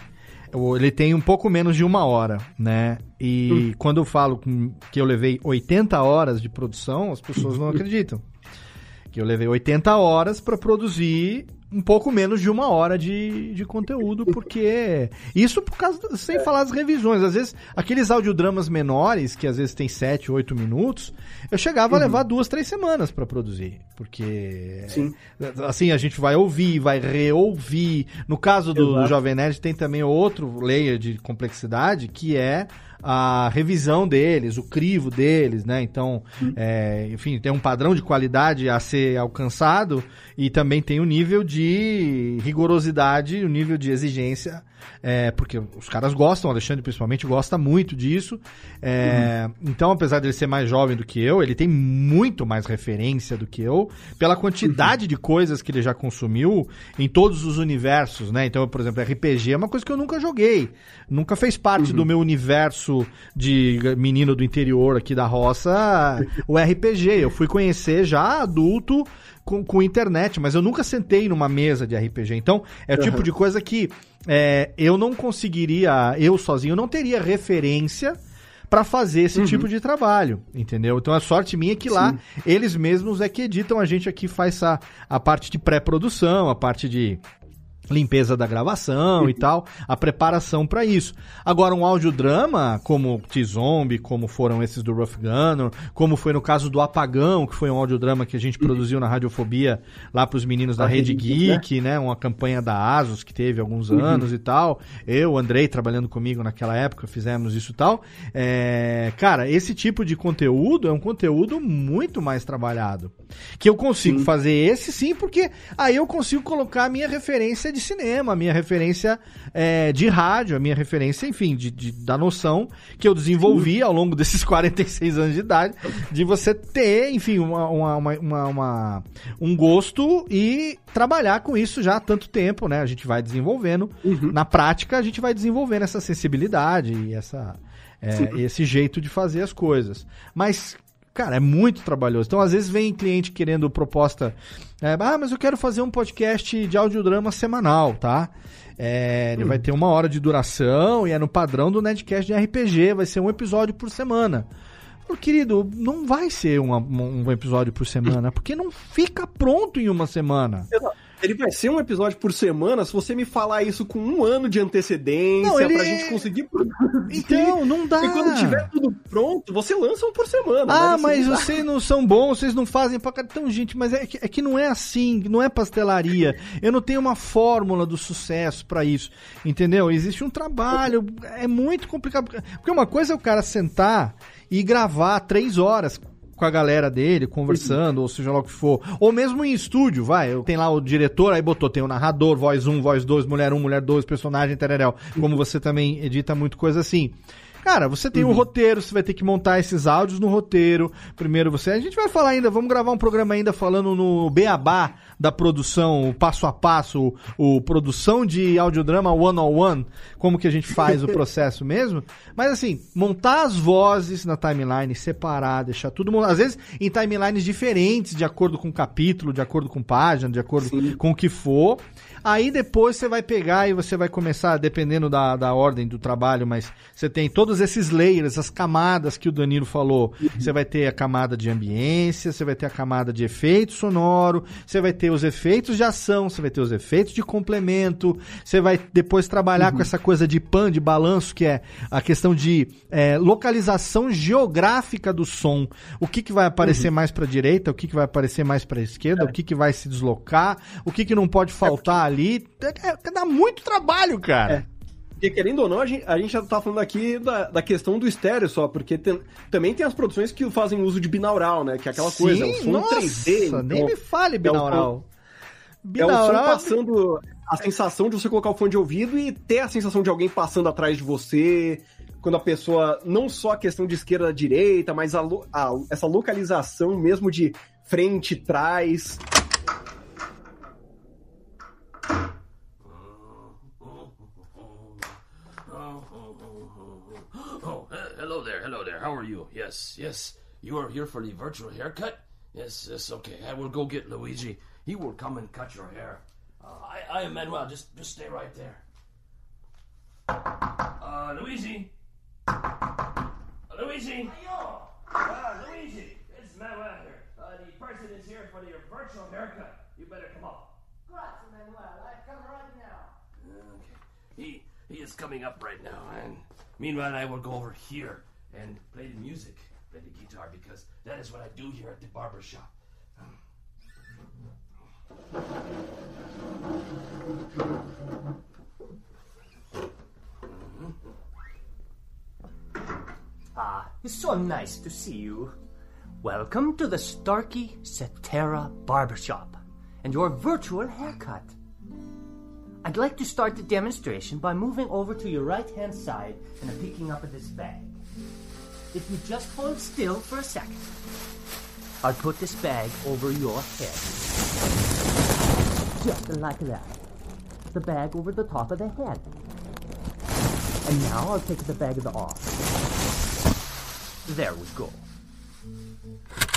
ele tem um pouco menos de uma hora, né? E Hum. quando eu falo que eu levei 80 horas de produção, as pessoas não acreditam. Que eu levei 80 horas pra produzir um pouco menos de uma hora de, de conteúdo, porque. Isso por causa. Sem falar das revisões. Às vezes, aqueles audiodramas menores, que às vezes tem 7, 8 minutos, eu chegava uhum. a levar duas, três semanas para produzir. Porque. Sim. Assim, a gente vai ouvir, vai reouvir. No caso do, do Jovem Nerd, tem também outro layer de complexidade, que é a revisão deles, o crivo deles, né? Então, uhum. é, enfim, tem um padrão de qualidade a ser alcançado e também tem o um nível de rigorosidade, o um nível de exigência é, porque os caras gostam, o Alexandre principalmente gosta muito disso. É, uhum. Então, apesar de ele ser mais jovem do que eu, ele tem muito mais referência do que eu, pela quantidade uhum. de coisas que ele já consumiu em todos os universos, né? Então, por exemplo, RPG é uma coisa que eu nunca joguei, nunca fez parte uhum. do meu universo de menino do interior aqui da roça, o RPG. Eu fui conhecer já adulto com, com internet, mas eu nunca sentei numa mesa de RPG. Então, é o tipo de coisa que é, eu não conseguiria, eu sozinho, não teria referência para fazer esse uhum. tipo de trabalho, entendeu? Então a sorte minha é que Sim. lá eles mesmos é que editam, a gente aqui faz a, a parte de pré-produção, a parte de limpeza da gravação e tal, a preparação para isso. Agora, um audiodrama, como T-Zombie, como foram esses do Rough Gunner, como foi no caso do Apagão, que foi um audiodrama que a gente produziu na Radiofobia lá para os meninos da Rede Geek, né? né? Uma campanha da Asus que teve alguns uhum. anos e tal. Eu, Andrei, trabalhando comigo naquela época, fizemos isso e tal. É... Cara, esse tipo de conteúdo é um conteúdo muito mais trabalhado. Que eu consigo sim. fazer esse sim, porque aí eu consigo colocar a minha referência de cinema, a minha referência é, de rádio, a minha referência, enfim, de, de, da noção que eu desenvolvi ao longo desses 46 anos de idade, de você ter, enfim, uma, uma, uma, uma um gosto e trabalhar com isso já há tanto tempo, né? A gente vai desenvolvendo. Uhum. Na prática, a gente vai desenvolvendo essa sensibilidade e essa. É, esse jeito de fazer as coisas. Mas, Cara, é muito trabalhoso. Então, às vezes, vem cliente querendo proposta. É, ah, mas eu quero fazer um podcast de audiodrama semanal, tá? É, ele hum. vai ter uma hora de duração e é no padrão do Nedcast de RPG, vai ser um episódio por semana. Meu querido, não vai ser uma, um episódio por semana, porque não fica pronto em uma semana. Exato. Ele vai ser um episódio por semana se você me falar isso com um ano de antecedência não, ele... pra gente conseguir. Então, não dá. E quando tiver tudo pronto, você lança um por semana. Ah, mas não vocês não são bons, vocês não fazem pra Então, gente, mas é que, é que não é assim, não é pastelaria. Eu não tenho uma fórmula do sucesso para isso. Entendeu? Existe um trabalho, é muito complicado. Porque uma coisa é o cara sentar e gravar três horas com a galera dele, conversando, ou seja lá o que for. Ou mesmo em estúdio, vai. Tem lá o diretor, aí botou, tem o narrador, voz 1, voz 2, mulher 1, mulher 2, personagem, tereréu. Como você também edita muito coisa assim. Cara, você tem uhum. um roteiro, você vai ter que montar esses áudios no roteiro. Primeiro você. A gente vai falar ainda, vamos gravar um programa ainda falando no Beabá da produção, o passo a passo, o, o produção de audiodrama one on one, como que a gente faz o processo mesmo. Mas assim, montar as vozes na timeline, separar, deixar tudo. Às vezes em timelines diferentes, de acordo com o capítulo, de acordo com página, de acordo Sim. com o que for. Aí depois você vai pegar e você vai começar, dependendo da, da ordem do trabalho, mas você tem todos esses layers, as camadas que o Danilo falou. Uhum. Você vai ter a camada de ambiência, você vai ter a camada de efeito sonoro, você vai ter os efeitos de ação, você vai ter os efeitos de complemento, você vai depois trabalhar uhum. com essa coisa de pan, de balanço, que é a questão de é, localização geográfica do som. O que, que vai aparecer uhum. mais para direita, o que, que vai aparecer mais para esquerda, é. o que, que vai se deslocar, o que, que não pode faltar é ali. É, dá muito trabalho, cara. É. Porque, querendo ou não, a gente, a gente já tá falando aqui da, da questão do estéreo só, porque tem, também tem as produções que fazem uso de binaural, né? Que é aquela Sim, coisa, é o som nossa, 3D. Então, nem me fale binaural. É o, binaural. É o som passando a sensação de você colocar o fone de ouvido e ter a sensação de alguém passando atrás de você. Quando a pessoa, não só a questão de esquerda a direita, mas a, a, essa localização mesmo de frente, trás. How are you? Yes, yes. You are here for the virtual haircut? Yes, yes, okay. I will go get Luigi. He will come and cut your hair. Uh, I, I am Manuel. Just, just stay right there. Uh, Luigi. Uh, Luigi. Uh, Luigi. It's Manuel here. Uh, the person is here for your virtual haircut. You better come up. He he is coming up right now, and meanwhile I will go over here and play the music, play the guitar, because that is what I do here at the barber shop. Ah, it's so nice to see you. Welcome to the Starkey Cetera Barbershop and your virtual haircut. I'd like to start the demonstration by moving over to your right hand side and picking up this bag. If you just hold still for a second, I'll put this bag over your head. Just like that. The bag over the top of the head. And now I'll take the bag of the off. There we go.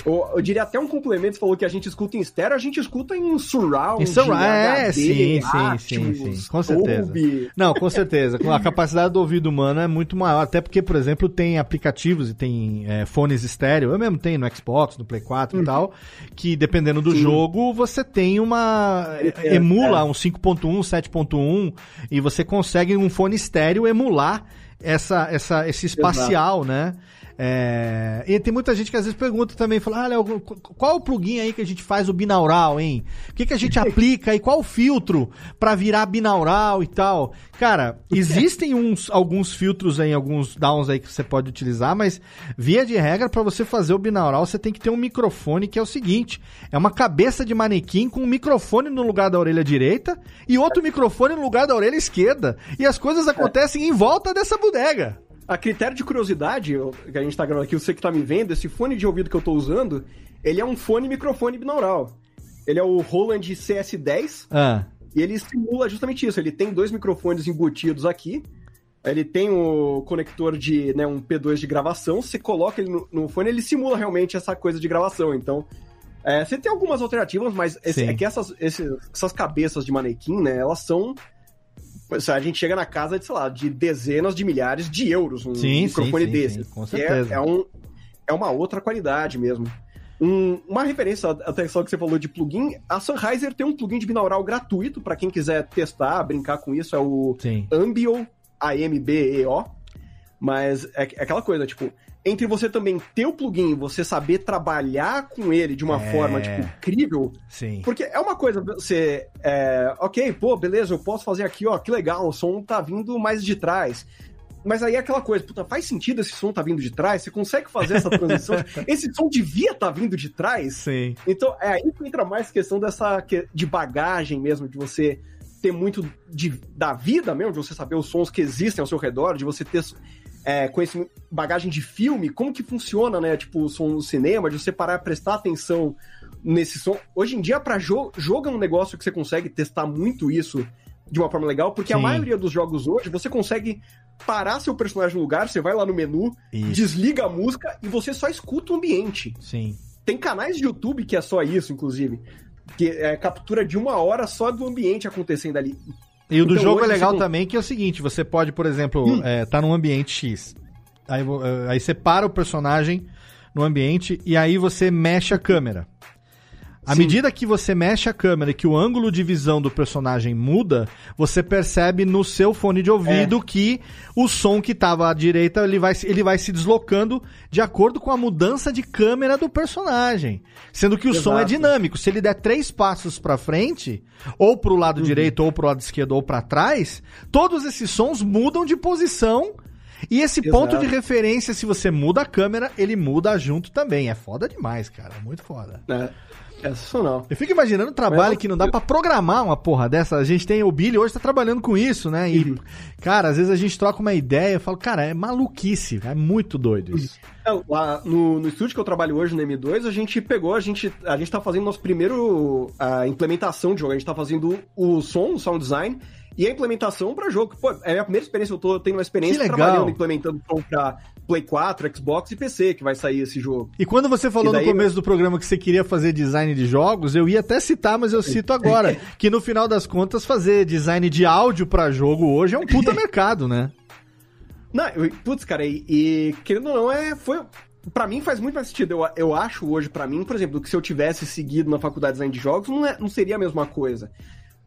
Eu, eu diria até um complemento, você falou que a gente escuta em estéreo, a gente escuta em surround, Em surround, é, HD, sim, sim, Atmos, sim, sim, com certeza. Não, com certeza. A capacidade do ouvido humano é muito maior, até porque, por exemplo, tem aplicativos e tem é, fones estéreo, eu mesmo tenho no Xbox, no Play 4 e tal, que dependendo do jogo, você tem uma... É, emula é. um 5.1, 7.1, e você consegue um fone estéreo emular essa, essa, esse espacial, né? É, e tem muita gente que às vezes pergunta também, fala, ah, Léo, qual o plugin aí que a gente faz o binaural, hein? O que, que a gente aplica e qual o filtro pra virar binaural e tal? Cara, existem uns, alguns filtros aí, alguns downs aí que você pode utilizar, mas via de regra, pra você fazer o binaural, você tem que ter um microfone que é o seguinte, é uma cabeça de manequim com um microfone no lugar da orelha direita e outro microfone no lugar da orelha esquerda. E as coisas acontecem em volta dessa bodega. A critério de curiosidade, eu- que a gente tá gravando aqui, você que tá me vendo, esse fone de ouvido que eu tô usando, ele é um fone microfone binaural. Ele é o Roland CS10 Ah. e ele simula justamente isso. Ele tem dois microfones embutidos aqui. Ele tem o conector de né, um P2 de gravação. Você coloca ele no, no fone, ele simula realmente essa coisa de gravação. Então, é, você tem algumas alternativas, mas esse- é que essas, esse- essas cabeças de manequim, né, elas são A gente chega na casa de, sei lá, de dezenas de milhares de euros um Sim, microfone sim, sim, desse. sim, com que é- certeza. É, um, é uma outra qualidade mesmo. Um- uma referência, até só que você falou de plugin, a Sennheiser tem um plugin de binaural gratuito para quem quiser testar, brincar com isso, é o Ambio, A-M-B-E-O. Mas é, é aquela coisa, tipo, entre você também ter o plugin e você saber trabalhar com ele de uma É. forma, tipo, incrível, Sim. porque é uma coisa, você. É, ok, pô, beleza, eu posso fazer aqui, ó, que legal, o som tá vindo mais de trás. Mas aí é aquela coisa, puta, faz sentido esse som tá vindo de trás? Você consegue fazer essa transição? esse som devia tá vindo de trás? Sim. Então, é aí que entra mais questão dessa de bagagem mesmo, de você ter muito de, da vida mesmo, de você saber os sons que existem ao seu redor, de você ter é, conhecimento, bagagem de filme, como que funciona, né? Tipo, o som no cinema, de você parar e prestar atenção nesse som. Hoje em dia, pra jogo, jogo é um negócio que você consegue testar muito isso de uma forma legal, porque a Sim. maioria dos jogos hoje, você consegue parar seu personagem no lugar, você vai lá no menu, Isso. desliga a música e você só escuta o ambiente. Sim. Tem canais de YouTube que é só isso, inclusive. Que é captura de uma hora só do ambiente acontecendo ali. E o do Então, jogo é legal você- também, que é o seguinte, você pode, por exemplo, Hum. é, tá num ambiente X. Aí, é, aí você para o personagem no ambiente e aí você mexe a câmera. À Sim. medida que você mexe a câmera e que o ângulo de visão do personagem muda, você percebe no seu fone de É. ouvido que o som que estava à direita ele vai, se- ele vai se deslocando de acordo com a mudança de câmera do personagem. Sendo que o som é Exato. dinâmico. Se ele der três passos pra frente, ou pro lado Uhum. direito, ou pro lado esquerdo, ou pra trás, todos esses sons mudam de posição. E esse Exato. ponto de referência, se você muda a câmera, ele muda junto também. É foda demais, cara. É muito foda. É, é sensacional. Eu fico imaginando o trabalho Mas- que não dá pra programar uma porra dessa. A gente tem o Billy hoje tá trabalhando com isso, né? E, Uhum. cara, às vezes a gente troca uma ideia e fala, cara, é maluquice, é muito doido isso. É, lá no, no estúdio que eu trabalho hoje, no M2, a gente pegou, a gente, a gente tá fazendo nosso primeiro a implementação de jogo. A gente tá fazendo o som, o sound design, e a implementação pra jogo. Pô, é a minha primeira experiência, eu tô tendo uma experiência trabalhando, implementando som pra Play 4, Xbox e PC, que vai sair esse jogo. E quando você falou daí- no começo do programa que você queria fazer design de jogos, eu ia até citar, mas eu cito agora, que no final das contas fazer design de áudio pra jogo hoje é um puta mercado, né? Não, eu- putz, cara, e, e querendo ou não, é, foi, para mim faz muito mais sentido. Eu, eu acho hoje, para mim, por exemplo, que se eu tivesse seguido na faculdade de design de jogos, não, é, não seria a mesma coisa.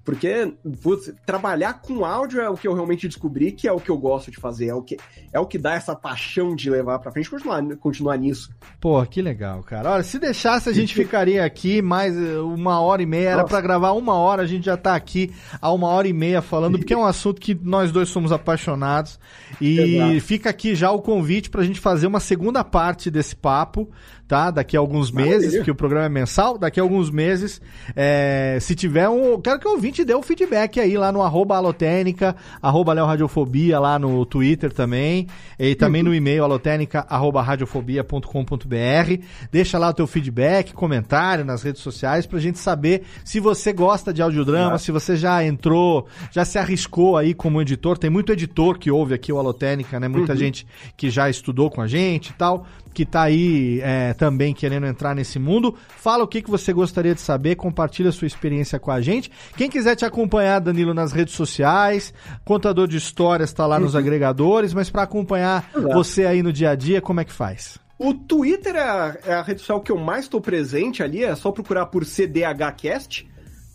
Porque putz, trabalhar com áudio é o que eu realmente descobri que é o que eu gosto de fazer, é o que, é o que dá essa paixão de levar pra frente continuar, continuar nisso. Pô, que legal, cara. Olha, se deixasse, a gente ficaria aqui mais eh, uma hora e meia. Era para gravar uma hora, a gente já tá aqui há uma hora e meia falando, porque é um assunto que nós dois somos apaixonados. E Exato. fica aqui já o convite pra gente fazer uma segunda parte desse papo tá? Daqui a alguns meses, Maravilha. que o programa é mensal, daqui a alguns meses, é, se tiver um. Quero que o ouvinte dê um feedback aí lá no arroba alotênica, arroba Radiofobia, lá no Twitter também, e também uhum. no e-mail alotênica, arroba radiofobia.com.br. Deixa lá o teu feedback, comentário nas redes sociais pra gente saber se você gosta de audiodrama, se você já entrou, já se arriscou aí como editor. Tem muito editor que ouve aqui o Alotênica, né? Muita uhum. gente que já estudou com a gente e tal que está aí é, também querendo entrar nesse mundo. Fala o que, que você gostaria de saber, compartilha a sua experiência com a gente. Quem quiser te acompanhar, Danilo, nas redes sociais, contador de histórias está lá uhum. nos agregadores, mas para acompanhar Exato. você aí no dia a dia, como é que faz? O Twitter é a, é a rede social que eu mais estou presente ali, é só procurar por CDHcast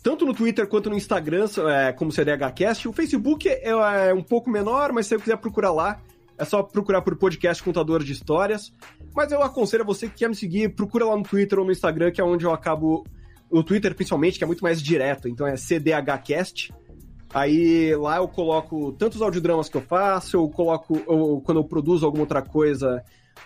tanto no Twitter quanto no Instagram, é, como CDHcast. O Facebook é, é, um pouco menor, mas se você quiser procurar lá, é só procurar por podcast Contador de Histórias. Mas eu aconselho a você que quer me seguir, procura lá no Twitter ou no Instagram, que é onde eu acabo. O Twitter, principalmente, que é muito mais direto. Então é CDHcast. Aí lá eu coloco tantos audiodramas que eu faço, eu coloco. Eu, quando eu produzo alguma outra coisa.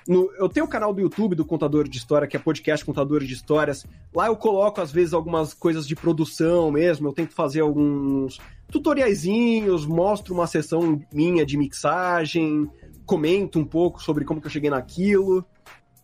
No, eu tenho o canal do YouTube do Contador de História, que é podcast Contador de Histórias. Lá eu coloco, às vezes, algumas coisas de produção mesmo. Eu tento fazer alguns tutoriaizinhos, mostro uma sessão minha de mixagem, comento um pouco sobre como que eu cheguei naquilo.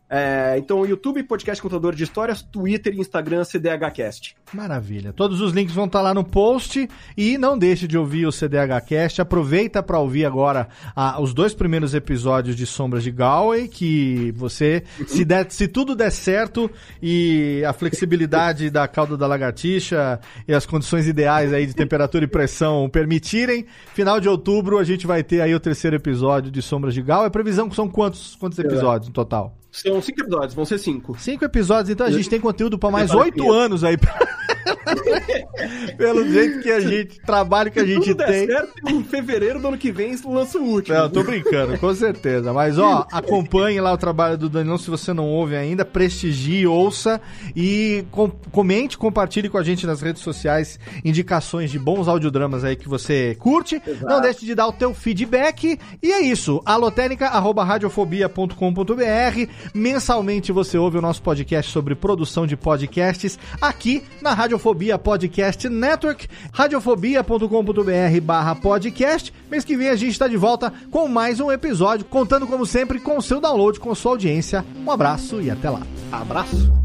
É, então, YouTube, Podcast Contador de Histórias, Twitter e Instagram, CDHcast. Maravilha. Todos os links vão estar lá no post e não deixe de ouvir o CDHcast. Aproveita para ouvir agora ah, os dois primeiros episódios de Sombras de Galway, que você, uhum. se, der, se tudo der certo e a flexibilidade da cauda da lagartixa e as condições ideais aí de temperatura e pressão permitirem, final de outubro a gente vai ter aí o terceiro episódio de Sombras de Galway. A previsão são quantos, quantos episódios no total? São cinco episódios, vão ser cinco. Cinco episódios, então a gente tem conteúdo para mais oito anos aí. Pelo jeito que a gente, trabalho que a gente tudo tem. Der certo, em fevereiro do ano que vem lança o último. Não, tô brincando, com certeza. Mas ó, acompanhe lá o trabalho do Danilão se você não ouve ainda, prestigie, ouça e com, comente, compartilhe com a gente nas redes sociais indicações de bons audiodramas aí que você curte. Exato. Não deixe de dar o teu feedback. E é isso, alotênica@radiofobia.com.br Mensalmente você ouve o nosso podcast sobre produção de podcasts aqui na Radiofobia Podcast Network, radiofobia.com.br barra podcast. Mês que vem a gente está de volta com mais um episódio, contando como sempre com o seu download, com sua audiência. Um abraço e até lá. Abraço.